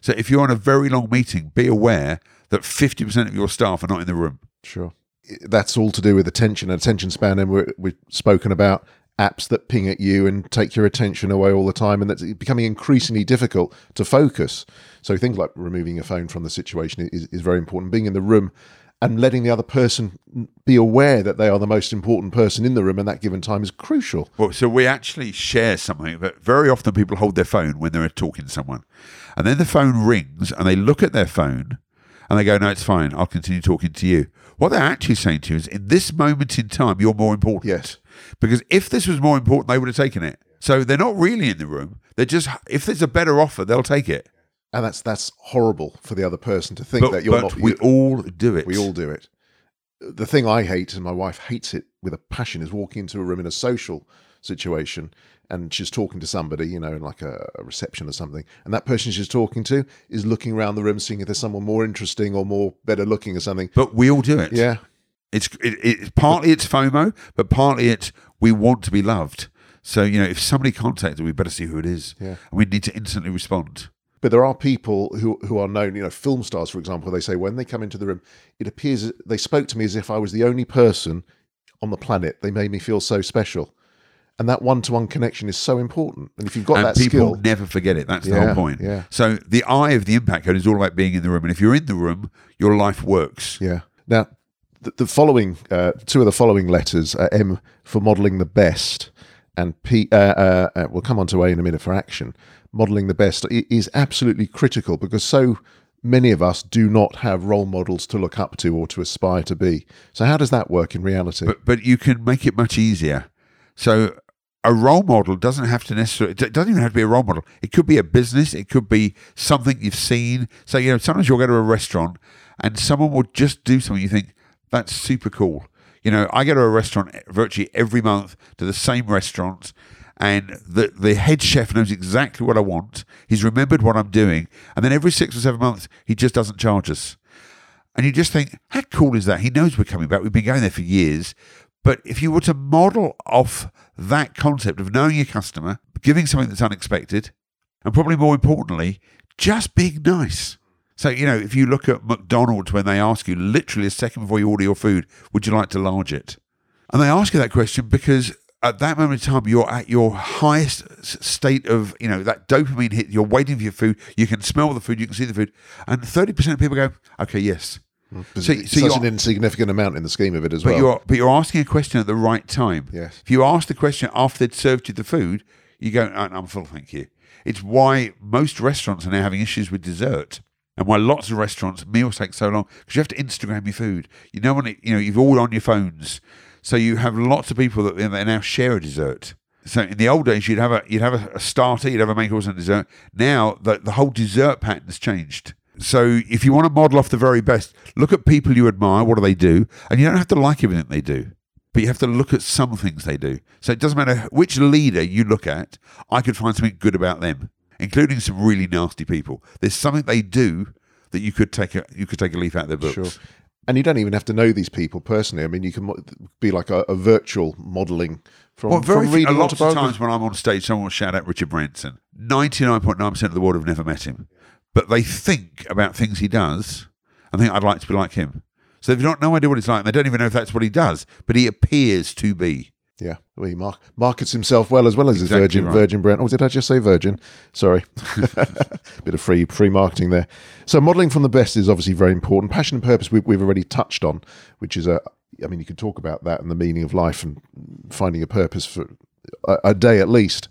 S2: So if you're on a very long meeting, be aware that 50% of your staff are not in the room.
S1: Sure. That's all to do with attention and attention span. And we're, we've spoken about apps that ping at you and take your attention away all the time. And that's becoming increasingly difficult to focus. So things like removing your phone from the situation is, is very important. Being in the room and letting the other person be aware that they are the most important person in the room and that given time is crucial.
S2: Well, so we actually share something, but very often people hold their phone when they're talking to someone. And then the phone rings and they look at their phone and they go, No, it's fine. I'll continue talking to you. What they're actually saying to you is, in this moment in time, you're more important.
S1: Yes.
S2: Because if this was more important, they would have taken it. So they're not really in the room. They're just, if there's a better offer, they'll take it.
S1: And that's that's horrible for the other person to think
S2: But,
S1: that you're not.
S2: we all do it.
S1: We all do it. The thing I hate, and my wife hates it with a passion, is walking into a room in a social situation and she's talking to somebody, you know, in like a, a reception or something, and that person she's talking to is looking around the room, seeing if there's someone more interesting or more better looking or something.
S2: But we all do it.
S1: Yeah,
S2: It's it, it's partly it's FOMO, but partly it's we want to be loved. So you know, if somebody contacts, us, we better see who it is.
S1: Yeah.
S2: And we need to instantly respond.
S1: But there are people who who are known, you know, film stars, for example. They say when they come into the room, it appears they spoke to me as if I was the only person on the planet. They made me feel so special, and that one-to-one connection is so important. And if you've got
S2: and
S1: that
S2: people
S1: skill,
S2: never forget it. That's the
S1: Yeah,
S2: whole point.
S1: yeah.
S2: So the I of the impact code is all about being in the room. And if you're in the room, your life works.
S1: yeah. Now, the, the following uh, two of the following letters are M for modelling the best, and P. Uh, uh, uh, we'll come on to A in a minute for action. Modelling the best is absolutely critical because so many of us do not have role models to look up to or to aspire to be. So, how does that work in reality?
S2: But but you can make it much easier. So a role model doesn't have to necessarily it doesn't even have to be a role model. It could be a business, it could be something you've seen. So you know, sometimes you'll go to a restaurant and someone will just do something you think that's super cool. You know, I go to a restaurant virtually every month to the same restaurant and the the head chef knows exactly what I want. He's remembered what I'm doing, and then every six or seven months he just doesn't charge us. And you just think, how cool is that? He knows we're coming back. We've been going there for years. But if you were to model off that concept of knowing your customer, giving something that's unexpected, and probably more importantly, just being nice. So, you know, if you look at McDonald's when they ask you literally a second before you order your food, would you like to large it? And they ask you that question because at that moment in time, you're at your highest state of, you know, that dopamine hit. You're waiting for your food. You can smell the food. You can see the food. And 30% of people go, okay, yes. So-
S1: it's
S2: so
S1: such an insignificant amount in the scheme of it as
S2: But
S1: well.
S2: you're but you're asking a question at the right time.
S1: Yes.
S2: If you ask the question after they'd served you the food, you go, "Oh, "I'm full, thank you." It's why most restaurants are now having issues with dessert, and why lots of restaurants meals take so long because you have to Instagram your food. You know when it, you know you've all on your phones, so you have lots of people that they now share a dessert. So in the old days, you'd have a you'd have a, a starter, you'd have a main course and dessert. Now the the whole dessert pattern has changed. So if you want to model off the very best, look at people you admire. What do they do? And you don't have to like everything they do, but you have to look at some things they do. So it doesn't matter which leader you look at. I could find something good about them, including some really nasty people. There's something they do that you could take a you could take a leaf out of their books.
S1: Sure. And you don't even have to know these people personally. I mean, you can be like a, a virtual modelling from,
S2: Well, very
S1: from
S2: few, a lot of times when I'm on stage, someone will shout out Richard Branson. Ninety-nine point nine percent of the world have never met him, but they think about things he does and think I'd like to be like him. So they've got no idea what he's like, and they don't even know if that's what he does, but he appears to be.
S1: Yeah, he mark, markets himself well as well as his Virgin
S2: right.
S1: Virgin brand. Oh, did I just say Virgin? Sorry, bit of free free marketing there. So modelling from the best is obviously very important. Passion and purpose we, we've already touched on, which is a. I mean, you could talk about that and the meaning of life and finding a purpose for a, a day at least.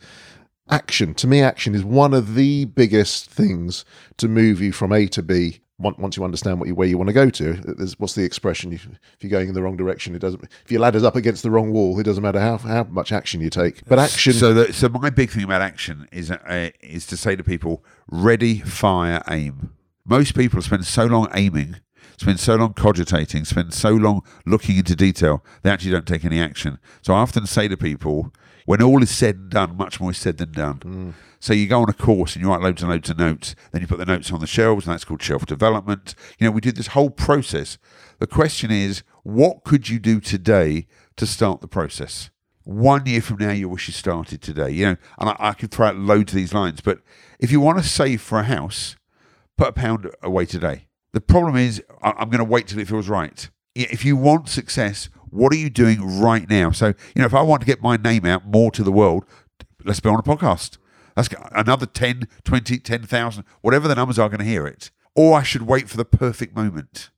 S1: Action to me, action is one of the biggest things to move you from A to B. on- Once you understand what you, where you want to go to, There's, what's the expression? If you're going in the wrong direction, it doesn't. If your ladder's up against the wrong wall, it doesn't matter how how much action you take. But action,
S2: So, the, so my big thing about action is uh, is to say to people, ready, fire, aim. Most people spend so long aiming, spend so long cogitating, spend so long looking into detail, they actually don't take any action. So I often say to people, when all is said and done, much more is said than done. So you go on a course and you write loads and loads of notes, then you put the notes on the shelves, and that's called shelf development. You know, we do this whole process The question is, what could you do today to start the process? One year from now, you wish you started today. You know, and I, I could throw out loads of these lines, but if you want to save for a house, put a pound away today. The problem is, I- I'm going to wait till it feels right. If you want success, what are you doing right now? So, you know, if I want to get my name out more to the world, let's be on a podcast. That's another 10, 20, 10,000, whatever the numbers are going to hear it. Or I should wait for the perfect moment.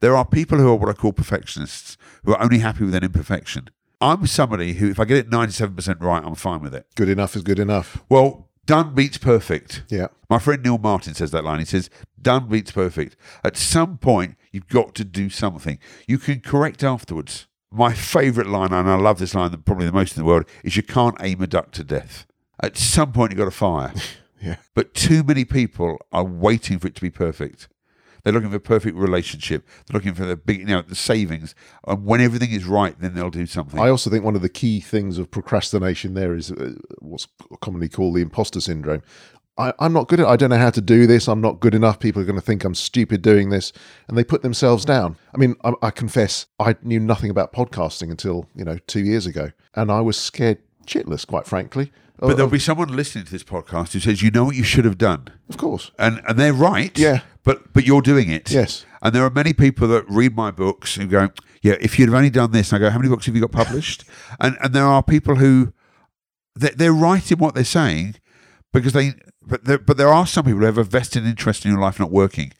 S2: There are people who are what I call perfectionists, who are only happy with an imperfection. I'm somebody who, if I get it 97% right, I'm fine with it.
S1: Good enough is good enough.
S2: Well, done beats perfect.
S1: Yeah.
S2: My friend Neil Martin says that line. He says, done beats perfect. At some point, you've got to do something. You can correct afterwards. My favourite line, and I love this line probably the most in the world, is you can't aim a duck to death. At some point, you've got to fire.
S1: Yeah.
S2: But too many people are waiting for it to be perfect. They're looking for a perfect relationship. They're looking for the big, you know, the savings. And when everything is right, then they'll do something.
S1: I also think one of the key things of procrastination there is uh, what's commonly called the imposter syndrome. I, I'm not good at. I don't know how to do this. I'm not good enough. People are going to think I'm stupid doing this, and they put themselves down. I mean, I, I confess, I knew nothing about podcasting until you know two years ago, and I was scared shitless, quite frankly.
S2: But
S1: of,
S2: there'll oh, be um, someone listening to this podcast who says, you know what you should have done.
S1: of course,
S2: And, and they're right.
S1: Yeah.
S2: But, but you're doing it.
S1: Yes.
S2: And there are many people that read my books who go, yeah, if you'd have only done this, and I go, how many books have you got published? and, and there are people who, they're, they're right in what they're saying because they, but there, but there are some people who have a vested interest in your life not working,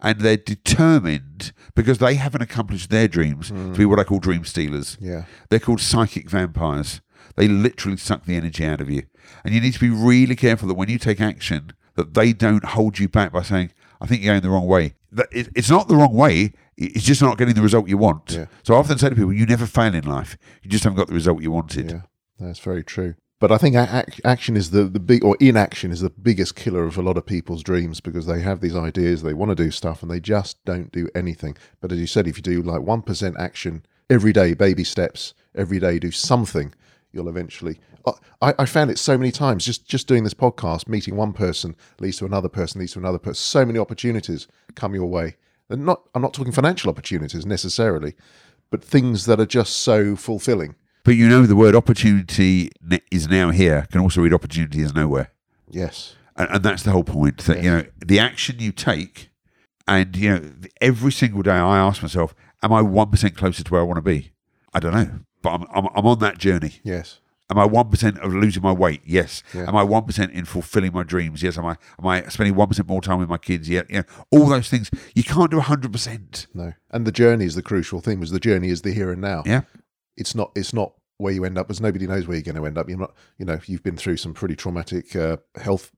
S2: and they're determined because they haven't accomplished their dreams to be mm. what I call dream stealers.
S1: Yeah.
S2: they're called psychic vampires. They literally suck the energy out of you, and you need to be really careful that when you take action, that they don't hold you back by saying, "I think you're going the wrong way." It's not the wrong way. It's just not getting the result you want.
S1: Yeah.
S2: So I often say to people, "You never fail in life. You just haven't got the result you wanted."
S1: Yeah, that's very true. But I think action is the, the big, or inaction is the biggest killer of a lot of people's dreams because they have these ideas, they want to do stuff, and they just don't do anything. But as you said, if you do like 1% action every day, baby steps, every day, do something, you'll eventually. I, I found it so many times just, just doing this podcast, meeting one person leads to another person, leads to another person. So many opportunities come your way. And not, I'm not talking financial opportunities necessarily, but things that are just so fulfilling.
S2: But you know, the word opportunity is now here can also read opportunity is nowhere.
S1: Yes.
S2: and, and that's the whole point that you know the action you take and you know every single day i ask myself am i 1% closer to where i want to be i don't know but i'm, I'm, I'm on that journey
S1: Yes.
S2: am i 1% of losing my weight yes
S1: Yeah.
S2: am i 1% in fulfilling my dreams yes am i am i spending 1% more time with my kids yeah know all those things you can't do 100%
S1: No, and the journey is the crucial thing. Was the journey is the here and now.
S2: yeah
S1: It's not. It's not where you end up, because nobody knows where you're going to end up. You're not. You know, you've been through some pretty traumatic uh, health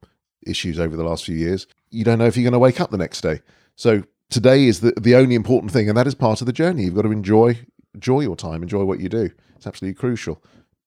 S1: issues over the last few years. You don't know if you're going to wake up the next day. So today is the the only important thing, and that is part of the journey. You've got to enjoy enjoy your time, enjoy what you do. It's absolutely crucial.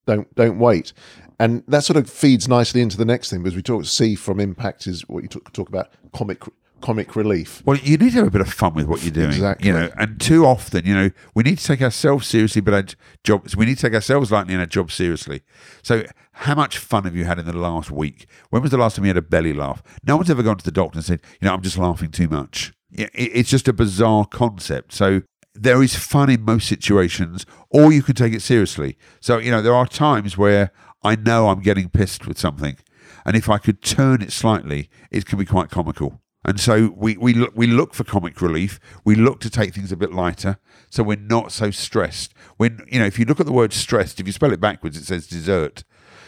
S1: Don't don't wait, and that sort of feeds nicely into the next thing because we talk. See from impact is what you talk, talk about comic comic relief.
S2: Well, you need to have a bit of fun with what you're doing,
S1: Exactly.
S2: You know, and too often, you know, we need to take ourselves seriously, but our jobs we need to take ourselves lightly and our job seriously. So, how much fun have you had in the last week? When was the last time you had a belly laugh? No one's ever gone to the doctor and said, you know, I'm just laughing too much. Yeah, it's just a bizarre concept. So. There is fun in most situations, or you can take it seriously. So, you know, there are times where I know I'm getting pissed with something, and if I could turn it slightly, it can be quite comical. And so we, we look we look for comic relief. We look to take things a bit lighter, so we're not so stressed. When you know, if you look at the word stressed, if you spell it backwards, it says dessert.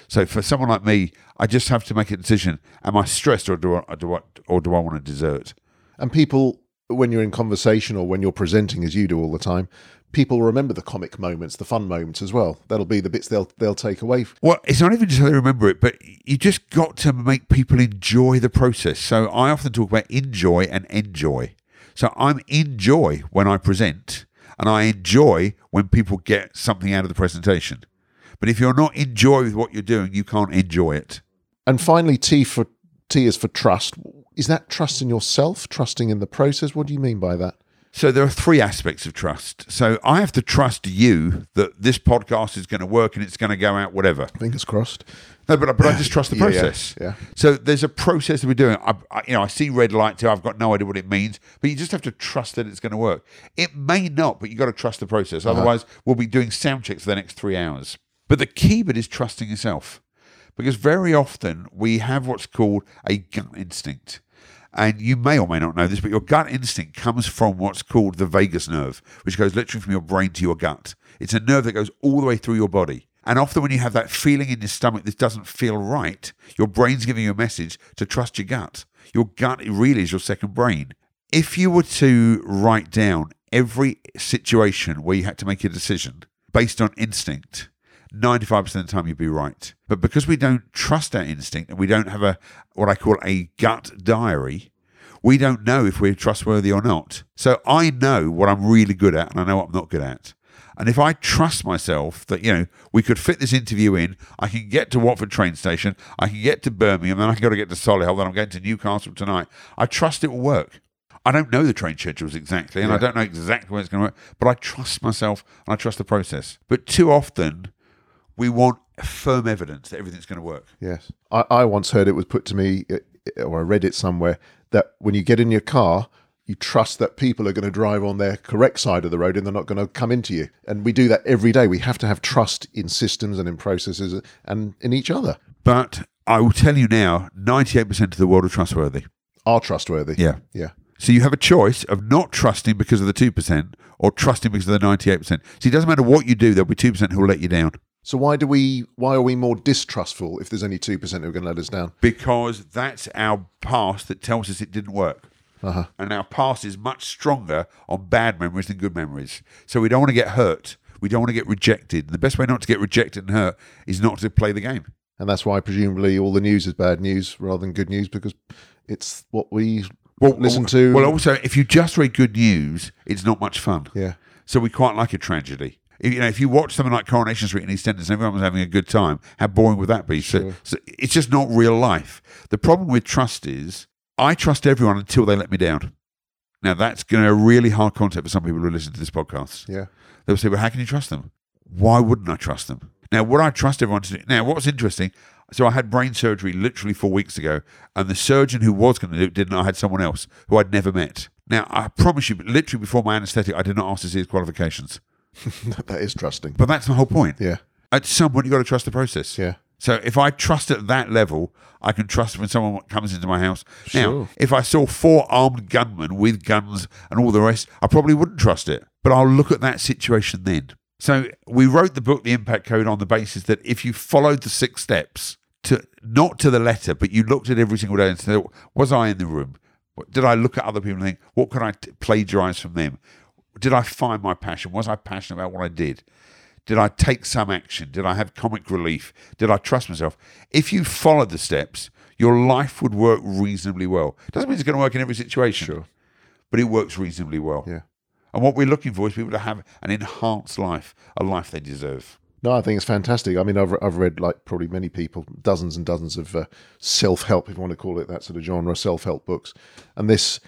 S2: So for someone like me, I just have to make a decision: am I stressed, or do I, do I, or do I want a dessert?
S1: And people, when you're in conversation or when you're presenting, as you do all the time, people remember the comic moments, the fun moments as well. That'll be the bits they'll they'll take away.
S2: Well, it's not even just how they remember it, but you just got to make people enjoy the process. So I often talk about enjoy and enjoy. So I'm enjoy when I present, and I enjoy when people get something out of the presentation. But if you're not enjoy with what you're doing, you can't enjoy it.
S1: And finally, T for T is for trust. Is that trust in yourself, trusting in the process? What do you mean by that?
S2: So there are three aspects of trust. So I have to trust you that this podcast is going to work and it's going to go out whatever.
S1: Fingers crossed.
S2: No, but but I just trust the
S1: Yeah, yeah,
S2: process.
S1: yeah.
S2: So there's a process that we're doing. I, I, you know, I see red light too. I've got no idea what it means, but you just have to trust that it's going to work. It may not, but you've got to trust the process.
S1: Uh-huh.
S2: Otherwise, we'll be doing sound checks for the next three hours. But the key bit is trusting yourself, because very often we have what's called a gut instinct. And you may or may not know this, but your gut instinct comes from what's called the vagus nerve, which goes literally from your brain to your gut. It's a nerve that goes all the way through your body. And often, when you have that feeling in your stomach, this doesn't feel right, your brain's giving you a message to trust your gut. Your gut really is your second brain. If you were to write down every situation where you had to make a decision based on instinct, 95% of the time you'd be right. But because we don't trust our instinct and we don't have a what I call a gut diary, we don't know if we're trustworthy or not. So I know what I'm really good at and I know what I'm not good at. And if I trust myself that, you know, we could fit this interview in, I can get to Watford train station, I can get to Birmingham, then I can go to get to Solihull, then I'm going to Newcastle tonight. I trust it will work. I don't know the train schedules exactly, and I don't know exactly when it's going to work, but I trust myself and I trust the process. But too often, we want firm evidence that everything's going to work.
S1: Yes. I, I once heard it was put to me, uh, or I read it somewhere, that when you get in your car, you trust that people are going to drive on their correct side of the road and they're not going to come into you. And we do that every day. We have to have trust in systems and in processes and in each other.
S2: But I will tell you now 98% of the world are trustworthy.
S1: Are trustworthy.
S2: Yeah.
S1: Yeah.
S2: So you have a choice of not trusting because of the 2% or trusting because of the 98%. So it doesn't matter what you do, there'll be 2% who will let you down.
S1: So why do we? Why are we more distrustful if there's only two percent who are going to let us down?
S2: because that's our past that tells us it didn't work.
S1: Uh-huh.
S2: And our past is much stronger on bad memories than good memories. So we don't want to get hurt. We don't want to get rejected. The best way not to get rejected and hurt is not to play the game.
S1: And that's why presumably all the news is bad news rather than good news because it's what we
S2: Well,
S1: listen to.
S2: Well, also, if you just read good news, it's not much fun.
S1: yeah.
S2: So we quite like a tragedy. If, you know, if you watch something like Coronation Street in EastEnders and everyone was having a good time, how boring would that be? So, so it's just not real life. The problem with trust is I trust everyone until they let me down. Now that's going to be a really hard concept for some people who listen to this podcast.
S1: Yeah.
S2: They'll say, "Well, how can you trust them? Why wouldn't I trust them?" Now, would I trust everyone to do? Now, what's interesting? So I had brain surgery literally four weeks ago, and the surgeon who was going to do it didn't. I had someone else who I'd never met. Now, I promise you, literally before my anaesthetic, I did not ask to see his qualifications.
S1: that is trusting.
S2: But that's the whole point.
S1: Yeah.
S2: At some point, you've got to trust the process.
S1: Yeah.
S2: So if I trust at that level, I can trust when someone comes into my house. Now,
S1: Sure.
S2: if I saw four armed gunmen with guns and all the rest, I probably wouldn't trust it. But I'll look at that situation then. So we wrote the book, The Impact Code, on the basis that if you followed the six steps to not to the letter, but you looked at every single day and said, "Was I in the room? Did I look at other people and think, what could I t- plagiarize from them? Did I find my passion? Was I passionate about what I did? Did I take some action? Did I have comic relief? Did I trust myself? If you followed the steps, your life would work reasonably well. Doesn't mean it's going to work in every situation,
S1: Sure.
S2: but it works reasonably well.
S1: Yeah.
S2: And what we're looking for is people to have an enhanced life, a life they deserve.
S1: No, I think it's fantastic. I mean, I've, I've read, like probably many people, dozens and dozens of uh, self help, if you want to call it that sort of genre, self help books. And this,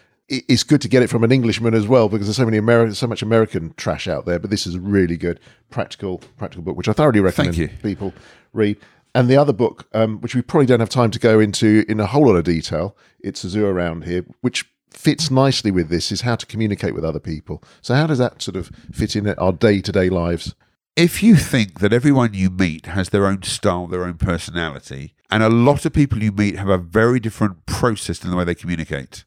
S1: it's good to get it from an Englishman as well because there's so many American, so much American trash out there. But this is a really good practical, practical book, which I thoroughly recommend
S2: you.
S1: people read. And the other book, um, which we probably don't have time to go into in a whole lot of detail, it's a zoo around here, which fits nicely with this, is how to communicate with other people. So how does that sort of fit in our day to day lives?
S2: If you think that everyone you meet has their own style, their own personality, and a lot of people you meet have a very different process in the way they communicate.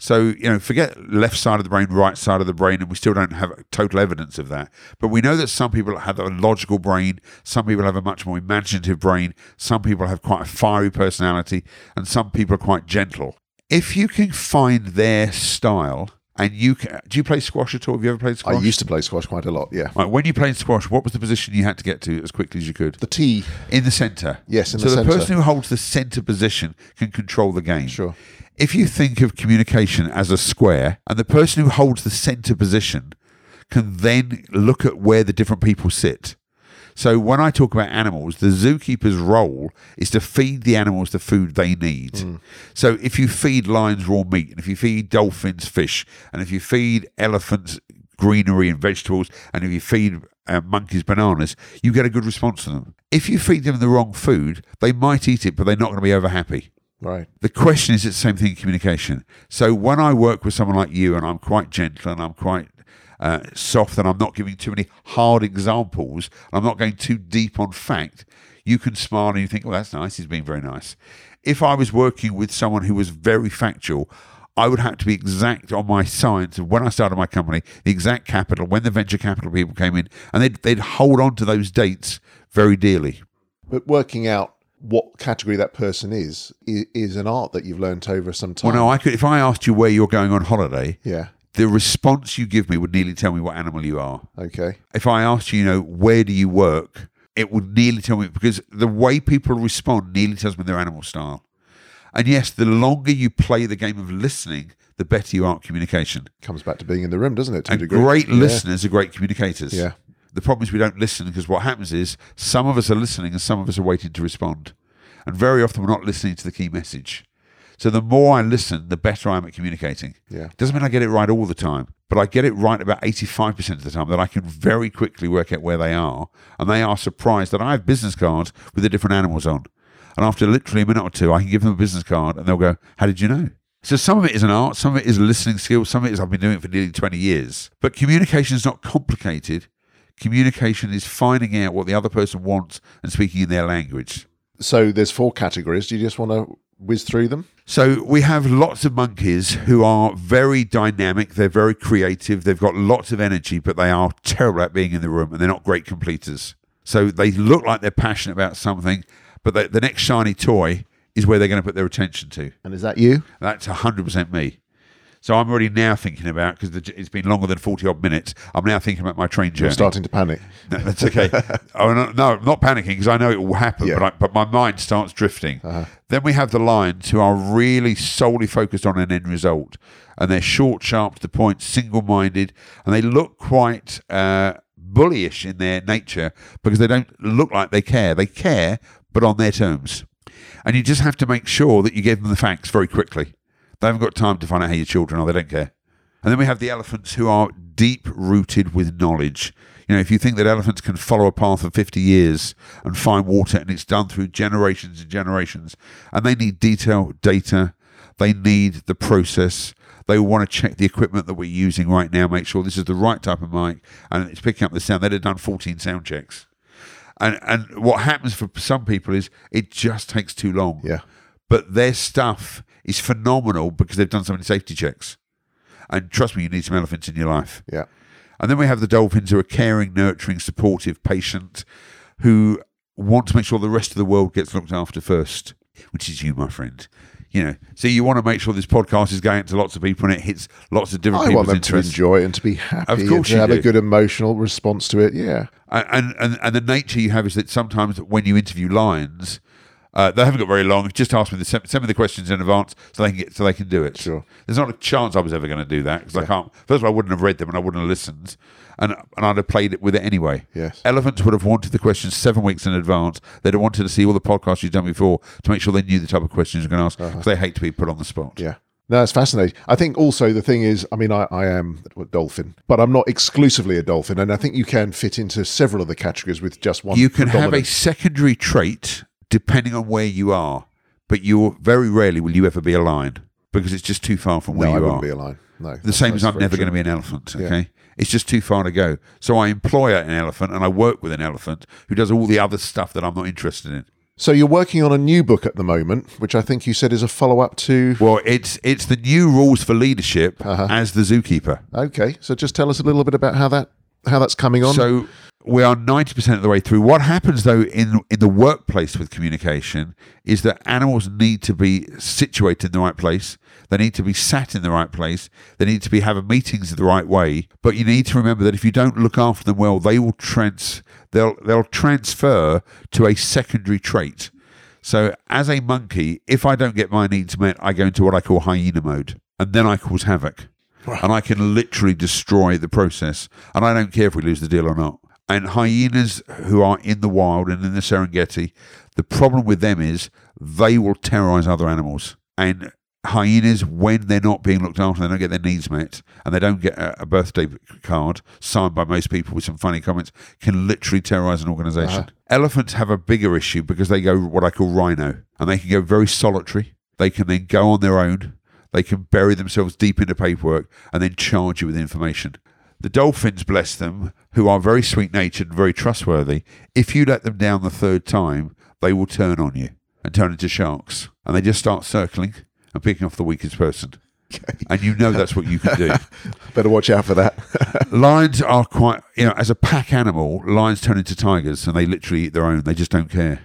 S2: So, you know, forget left side of the brain, right side of the brain, and we still don't have total evidence of that. But we know that some people have a logical brain, some people have a much more imaginative brain, some people have quite a fiery personality, and some people are quite gentle. If you can find their style, and you can, do you play squash at all? Have you ever played squash?
S1: I used to play squash quite a lot, yeah.
S2: Right, when you played squash, what was the position you had to get to as quickly as you could?
S1: The T,
S2: In the centre.
S1: Yes, in
S2: so
S1: the
S2: the
S1: centre.
S2: So the person who holds the centre position can control the game.
S1: Sure.
S2: If you think of communication as a square, and the person who holds the centre position can then look at where the different people sit. So when I talk about animals, the zookeeper's role is to feed the animals the food they need. So if you feed lions raw meat, and if you feed dolphins fish, and if you feed elephants greenery and vegetables, and if you feed uh, monkeys bananas, you get a good response from them. If you feed them the wrong food, they might eat it, but they're not going to be over happy.
S1: Right.
S2: The question is it's the same thing in communication. So when I work with someone like you and I'm quite gentle and I'm quite uh, soft and I'm not giving too many hard examples I'm not going too deep on fact, you can smile and you think, well, that's nice. He's being very nice. If I was working with someone who was very factual, I would have to be exact on my science of when I started my company, the exact capital, when the venture capital people came in, and they'd, they'd hold on to those dates very dearly.
S1: But working out what category that person is is an art that you've learnt over some time.
S2: Well, no, I could. If I asked you where you're going on holiday,
S1: Yeah.
S2: the response you give me would nearly tell me what animal you are.
S1: Okay.
S2: If I asked you, you know, where do you work, it would nearly tell me because the way people respond nearly tells me their animal style. And yes, the longer you play the game of listening, the better you are at communication.
S1: Comes back to being in the room, doesn't it? To a
S2: And
S1: degree.
S2: great
S1: Yeah.
S2: listeners are great communicators.
S1: Yeah.
S2: The problem is we don't listen because what happens is some of us are listening and some of us are waiting to respond. And very often we're not listening to the key message. So the more I listen, the better I am at communicating.
S1: Yeah.
S2: Doesn't mean I get it right all the time, but I get it right about 85% of the time that I can very quickly work out where they are. And they are surprised that I have business cards with the different animals on. And after literally a minute or two, I can give them a business card and they'll go, How did you know? So some of it is an art, some of it is listening skills, some of it is I've been doing it for nearly 20 years. But communication is not complicated. Communication is finding out what the other person wants and speaking in their language.
S1: So there's four categories. Do you just want to whiz through them?
S2: So we have lots of monkeys who are very dynamic. They're very creative. They've got lots of energy, but they are terrible at being in the room, and they're not great completers. So they look like they're passionate about something, but the, the next shiny toy is where they're going to put their attention to.
S1: And is that you?
S2: That's hundred percent me. So I'm already now thinking about because it's been longer than forty odd minutes. I'm now thinking about my train journey.
S1: You're starting to panic.
S2: No, that's okay. oh, no, no, I'm not panicking because I know it will happen,
S1: Yeah.
S2: but, I, but my mind starts drifting. Then we have the lions who are really solely focused on an end result, and they're short, sharp to the point, single-minded, and they look quite uh, bullyish in their nature because they don't look like they care. They care, but on their terms. And you just have to make sure that you give them the facts very quickly. They haven't got time to find out how your children are. They don't care. And then we have the elephants who are deep rooted with knowledge. You know, if you think that elephants can follow a path for 50 years and find water and it's done through generations and generations, and they need detailed data, they need the process, they want to check the equipment that we're using right now, make sure this is the right type of mic and it's picking up the sound. They'd have done 14 sound checks. And, and what happens for some people is it just takes too long
S1: Yeah.
S2: but their stuff is phenomenal because they've done so many safety checks. And trust me, you need some elephants in your life.
S1: Yeah.
S2: And then we have the dolphins who are caring, nurturing, supportive, patient, who want to make sure the rest of the world gets looked after first, which is you, my friend. You know, so you want to make sure this podcast is going out to lots of people and it hits lots of different
S1: I want
S2: people's
S1: them to enjoy it and to be happy
S2: Of
S1: and
S2: course
S1: to
S2: you
S1: have
S2: do.
S1: a good emotional response to it. Yeah.
S2: and, and and the nature you have is that sometimes when you interview lions, uh, they haven't got very long. Just ask me the send, send me the questions in advance so they can get so they can do it.
S1: Sure.
S2: There's not a chance I was ever going to do that because I can't. First of all, I wouldn't have read them and I wouldn't have listened, and and I'd have played it with it anyway.
S1: Yes.
S2: Elephants would have wanted the questions seven weeks in advance. They'd have wanted to see all the podcasts you've done before to make sure they knew the type of questions you're going to ask because they hate to be put on the spot.
S1: Uh-huh. Yeah. No, it's fascinating. I think also the thing is, I mean, I, I am a dolphin, but I'm not exclusively a dolphin. And I think you can fit into several of the categories with just one.
S2: You can have a secondary trait depending on where you are, but you very rarely will you ever be a lion because it's just too far from
S1: No,
S2: where
S1: I
S2: you
S1: wouldn't
S2: are.
S1: be a lion. No.
S2: the same as I'm never going to be an elephant. Okay, it's just too far to go. So I employ an elephant and I work with an elephant who does all the other stuff that I'm not interested in.
S1: So you're working on a new book at the moment, which I think you said is a follow up to.
S2: Well, it's it's the new rules for leadership
S1: Uh-huh.
S2: as the zookeeper.
S1: Okay, so just tell us a little bit about how that how that's coming on.
S2: So we are ninety percent of the way through. What happens though in in the workplace with communication is that animals need to be situated in the right place. They need to be sat in the right place. They need to be having meetings the right way. But you need to remember that if you don't look after them well, they will trans they'll they'll transfer to a secondary trait. So as a monkey, if I don't get my needs met, I go into what I call hyena mode, and then I cause havoc, and I can literally destroy the process. And I don't care if we lose the deal or not. And hyenas who are in the wild and in the Serengeti, the problem with them is they will terrorize other animals. And hyenas, when they're not being looked after, they don't get their needs met, and they don't get a, birthday card signed by most people with some funny comments, can literally terrorize an organization.
S1: Uh-huh.
S2: Elephants have a bigger issue because they go what I call rhino, and they can go very solitary. They can then go on their own. They can bury themselves deep into paperwork and then charge you with information. The dolphins, bless them, who are very sweet natured and very trustworthy, if you let them down the third time, they will turn on you and turn into sharks. And they just start circling and picking off the weakest person. And you know that's what you can do.
S1: Better watch out for that.
S2: lions are quite, you know, as a pack animal, lions turn into tigers and they literally eat their own. They just don't care.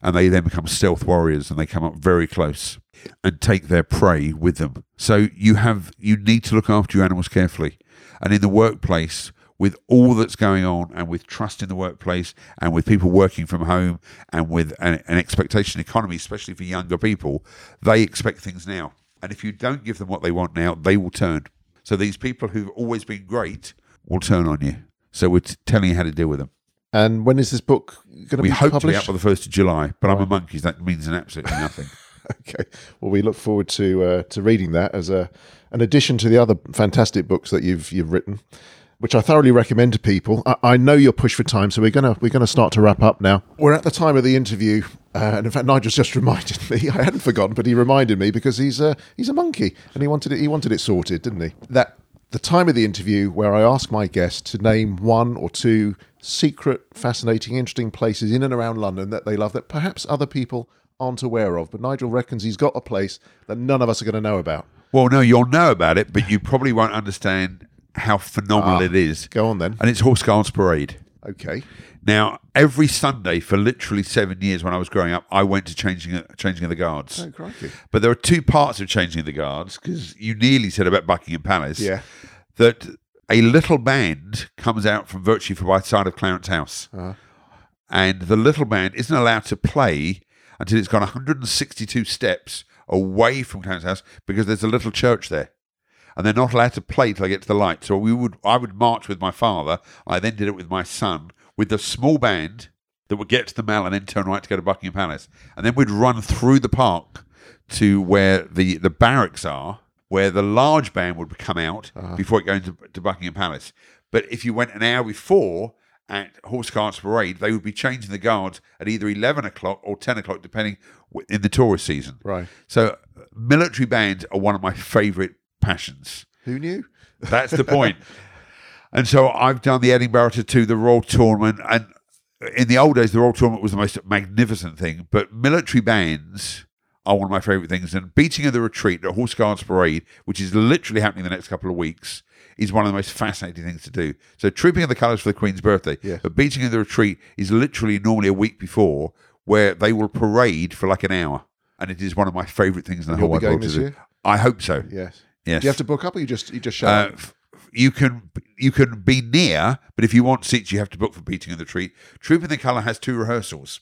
S2: And they then become stealth warriors and they come up very close and take their prey with them. So you have, you need to look after your animals carefully. And in the workplace, with all that's going on and with trust in the workplace and with people working from home and with an, an expectation economy, especially for younger people, they expect things now. And if you don't give them what they want now, they will turn. So these people who've always been great will turn on you. So we're t- telling you how to deal with them.
S1: and when is this book going to
S2: We
S1: be
S2: hope to be
S1: published?
S2: up by the first of July, but I'm a monkey. So that means an absolutely nothing.
S1: Okay. Well, we look forward to uh, to reading that as a an addition to the other fantastic books that you've you've written, which I thoroughly recommend to people. I, I know you're pushed for time, so we're gonna we're gonna start to wrap up now. We're at the time of the interview, uh, and in fact, Nigel's just reminded me. I hadn't forgotten, but he reminded me because he's a he's a monkey, and he wanted it he wanted it sorted, didn't he? That the time of the interview where I ask my guest to name one or two secret, fascinating, interesting places in and around London that they love that perhaps other people aren't aware of. But Nigel reckons he's got a place that none of us are going to know about.
S2: well, no, you'll know about it, but you probably won't understand how phenomenal it is.
S1: Go on then.
S2: And it's Horse Guards Parade.
S1: Okay.
S2: Now, every Sunday for literally seven years when I was growing up, I went to changing changing of the guards.
S1: Oh, crikey.
S2: But there are two parts of changing of the guards because you nearly said about Buckingham Palace.
S1: Yeah.
S2: That a little band comes out from virtually from by side of Clarence House,
S1: Uh-huh.
S2: and the little band isn't allowed to play until it's gone 162 steps away from Clarence House because there's a little church there. And they're not allowed to play till they get to the light. So we would, I would march with my father. I then did it with my son with the small band that would get to the Mall and then turn right to go to Buckingham Palace. And then we'd run through the park to where the, the barracks are, where the large band would come out uh-huh. before it going to, to Buckingham Palace. But if you went an hour before at Horse Guards Parade, they would be changing the guards at either 11 o'clock or 10 o'clock, depending in the tourist season.
S1: Right.
S2: So uh, military bands are one of my favourite passions.
S1: Who knew?
S2: That's the point. and so I've done the Edinburgh to the Royal Tournament, and in the old days, the Royal Tournament was the most magnificent thing. But military bands are one of my favourite things. And Beating of the Retreat, the Horse Guards Parade, which is literally happening the next couple of weeks, is one of the most fascinating things to do. So Trooping of the Colours for the Queen's birthday,
S1: Yeah.
S2: but Beating of the Retreat is literally normally a week before, where they will parade for like an hour. And it is one of my favourite things in the
S1: You'll
S2: whole
S1: be
S2: wide
S1: going
S2: world to
S1: this
S2: do.
S1: year?
S2: I hope so.
S1: Yes.
S2: Yes.
S1: Do you have to book up, or you just you just show
S2: Uh,
S1: up?
S2: you can you can be near, but if you want seats, you have to book for Beating of the Treat. Trooping the Colour has two rehearsals,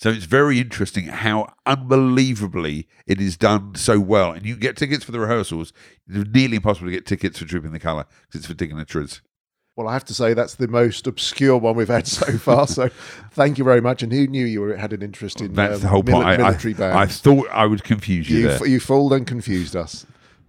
S2: so it's very interesting how unbelievably it is done so well. And you get tickets for the rehearsals. It's nearly impossible to get tickets for Trooping the Colour because it's for dignitaries.
S1: Well, I have to say that's the most obscure one we've had so far. So, thank you very much. And who knew you were, had an interest in
S2: That's
S1: um,
S2: the whole
S1: mili-
S2: point. I-
S1: military
S2: I, I thought I would confuse you,
S1: you,
S2: there.
S1: f- you fooled and confused us.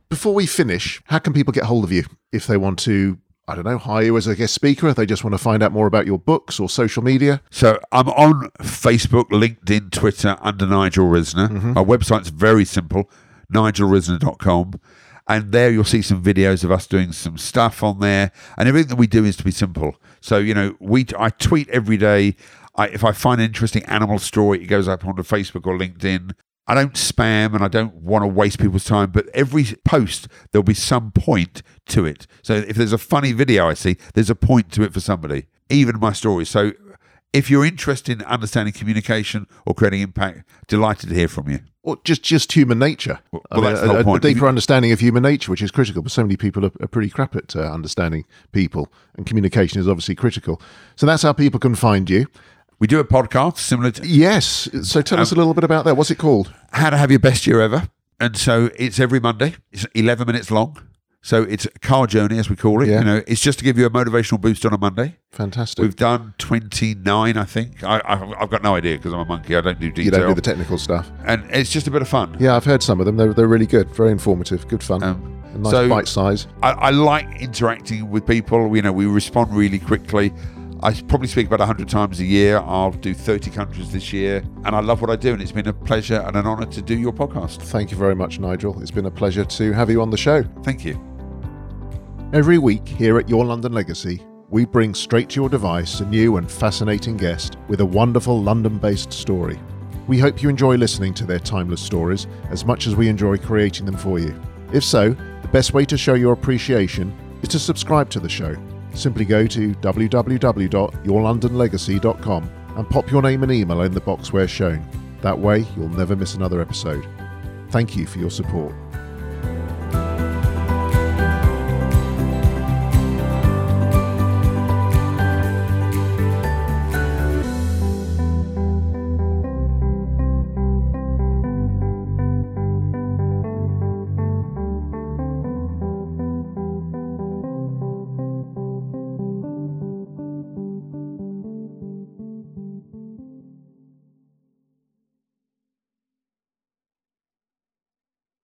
S1: Before we finish, how can people get hold of you if they want to? I don't know, hire you as a guest speaker. If they just want to find out more about your books or social media.
S2: So I'm on Facebook, LinkedIn, Twitter under Nigel Risner. Mm-hmm. My website's very simple, nigelrisner.com. And there you'll see some videos of us doing some stuff on there. And everything that we do is to be simple. So, you know, we I tweet every day. I, if I find an interesting animal story, it goes up onto Facebook or LinkedIn. I don't spam and I don't want to waste people's time, but every post there'll be some point to it. So if there's a funny video I see, there's a point to it for somebody, even my stories. So if you're interested in understanding communication or creating impact, delighted to hear from you.
S1: Or just, just human nature.
S2: Well,
S1: I mean,
S2: that's the
S1: a, a- a deeper understanding of human nature, which is critical. But so many people are, are pretty crap at uh, understanding people, and communication is obviously critical. So that's how people can find you.
S2: We do a podcast similar to
S1: Yes. So tell
S2: Um,
S1: us a little bit about that. What's it called?
S2: How to Have Your Best Year Ever. And so it's every Monday. It's 11 minutes long. So it's a car journey, as we call it.
S1: Yeah.
S2: You know, it's just to give you a motivational boost on a Monday.
S1: Fantastic.
S2: We've done 29, I think. I, I, I've got no idea because I'm a monkey. I don't do detail.
S1: you don't do the technical stuff.
S2: and it's just a bit of fun.
S1: Yeah, I've heard some of them. They're, they're really good, very informative, good fun,
S2: Um,
S1: nice
S2: so-
S1: bite size.
S2: I, I like interacting with people. You know, we respond really quickly. I probably speak about 100 times a year. I'll do 30 countries this year. And I love what I do. And it's been a pleasure and an honour to do your podcast.
S1: Thank you very much, Nigel. It's been a pleasure to have you on the show.
S2: Thank you.
S1: Every week here at Your London Legacy, we bring straight to your device a new and fascinating guest with a wonderful London based story. We hope you enjoy listening to their timeless stories as much as we enjoy creating them for you. If so, the best way to show your appreciation is to subscribe to the show. Simply go to www.yourlondonlegacy.com and pop your name and email in the box where shown. That way, you'll never miss another episode. Thank you for your support.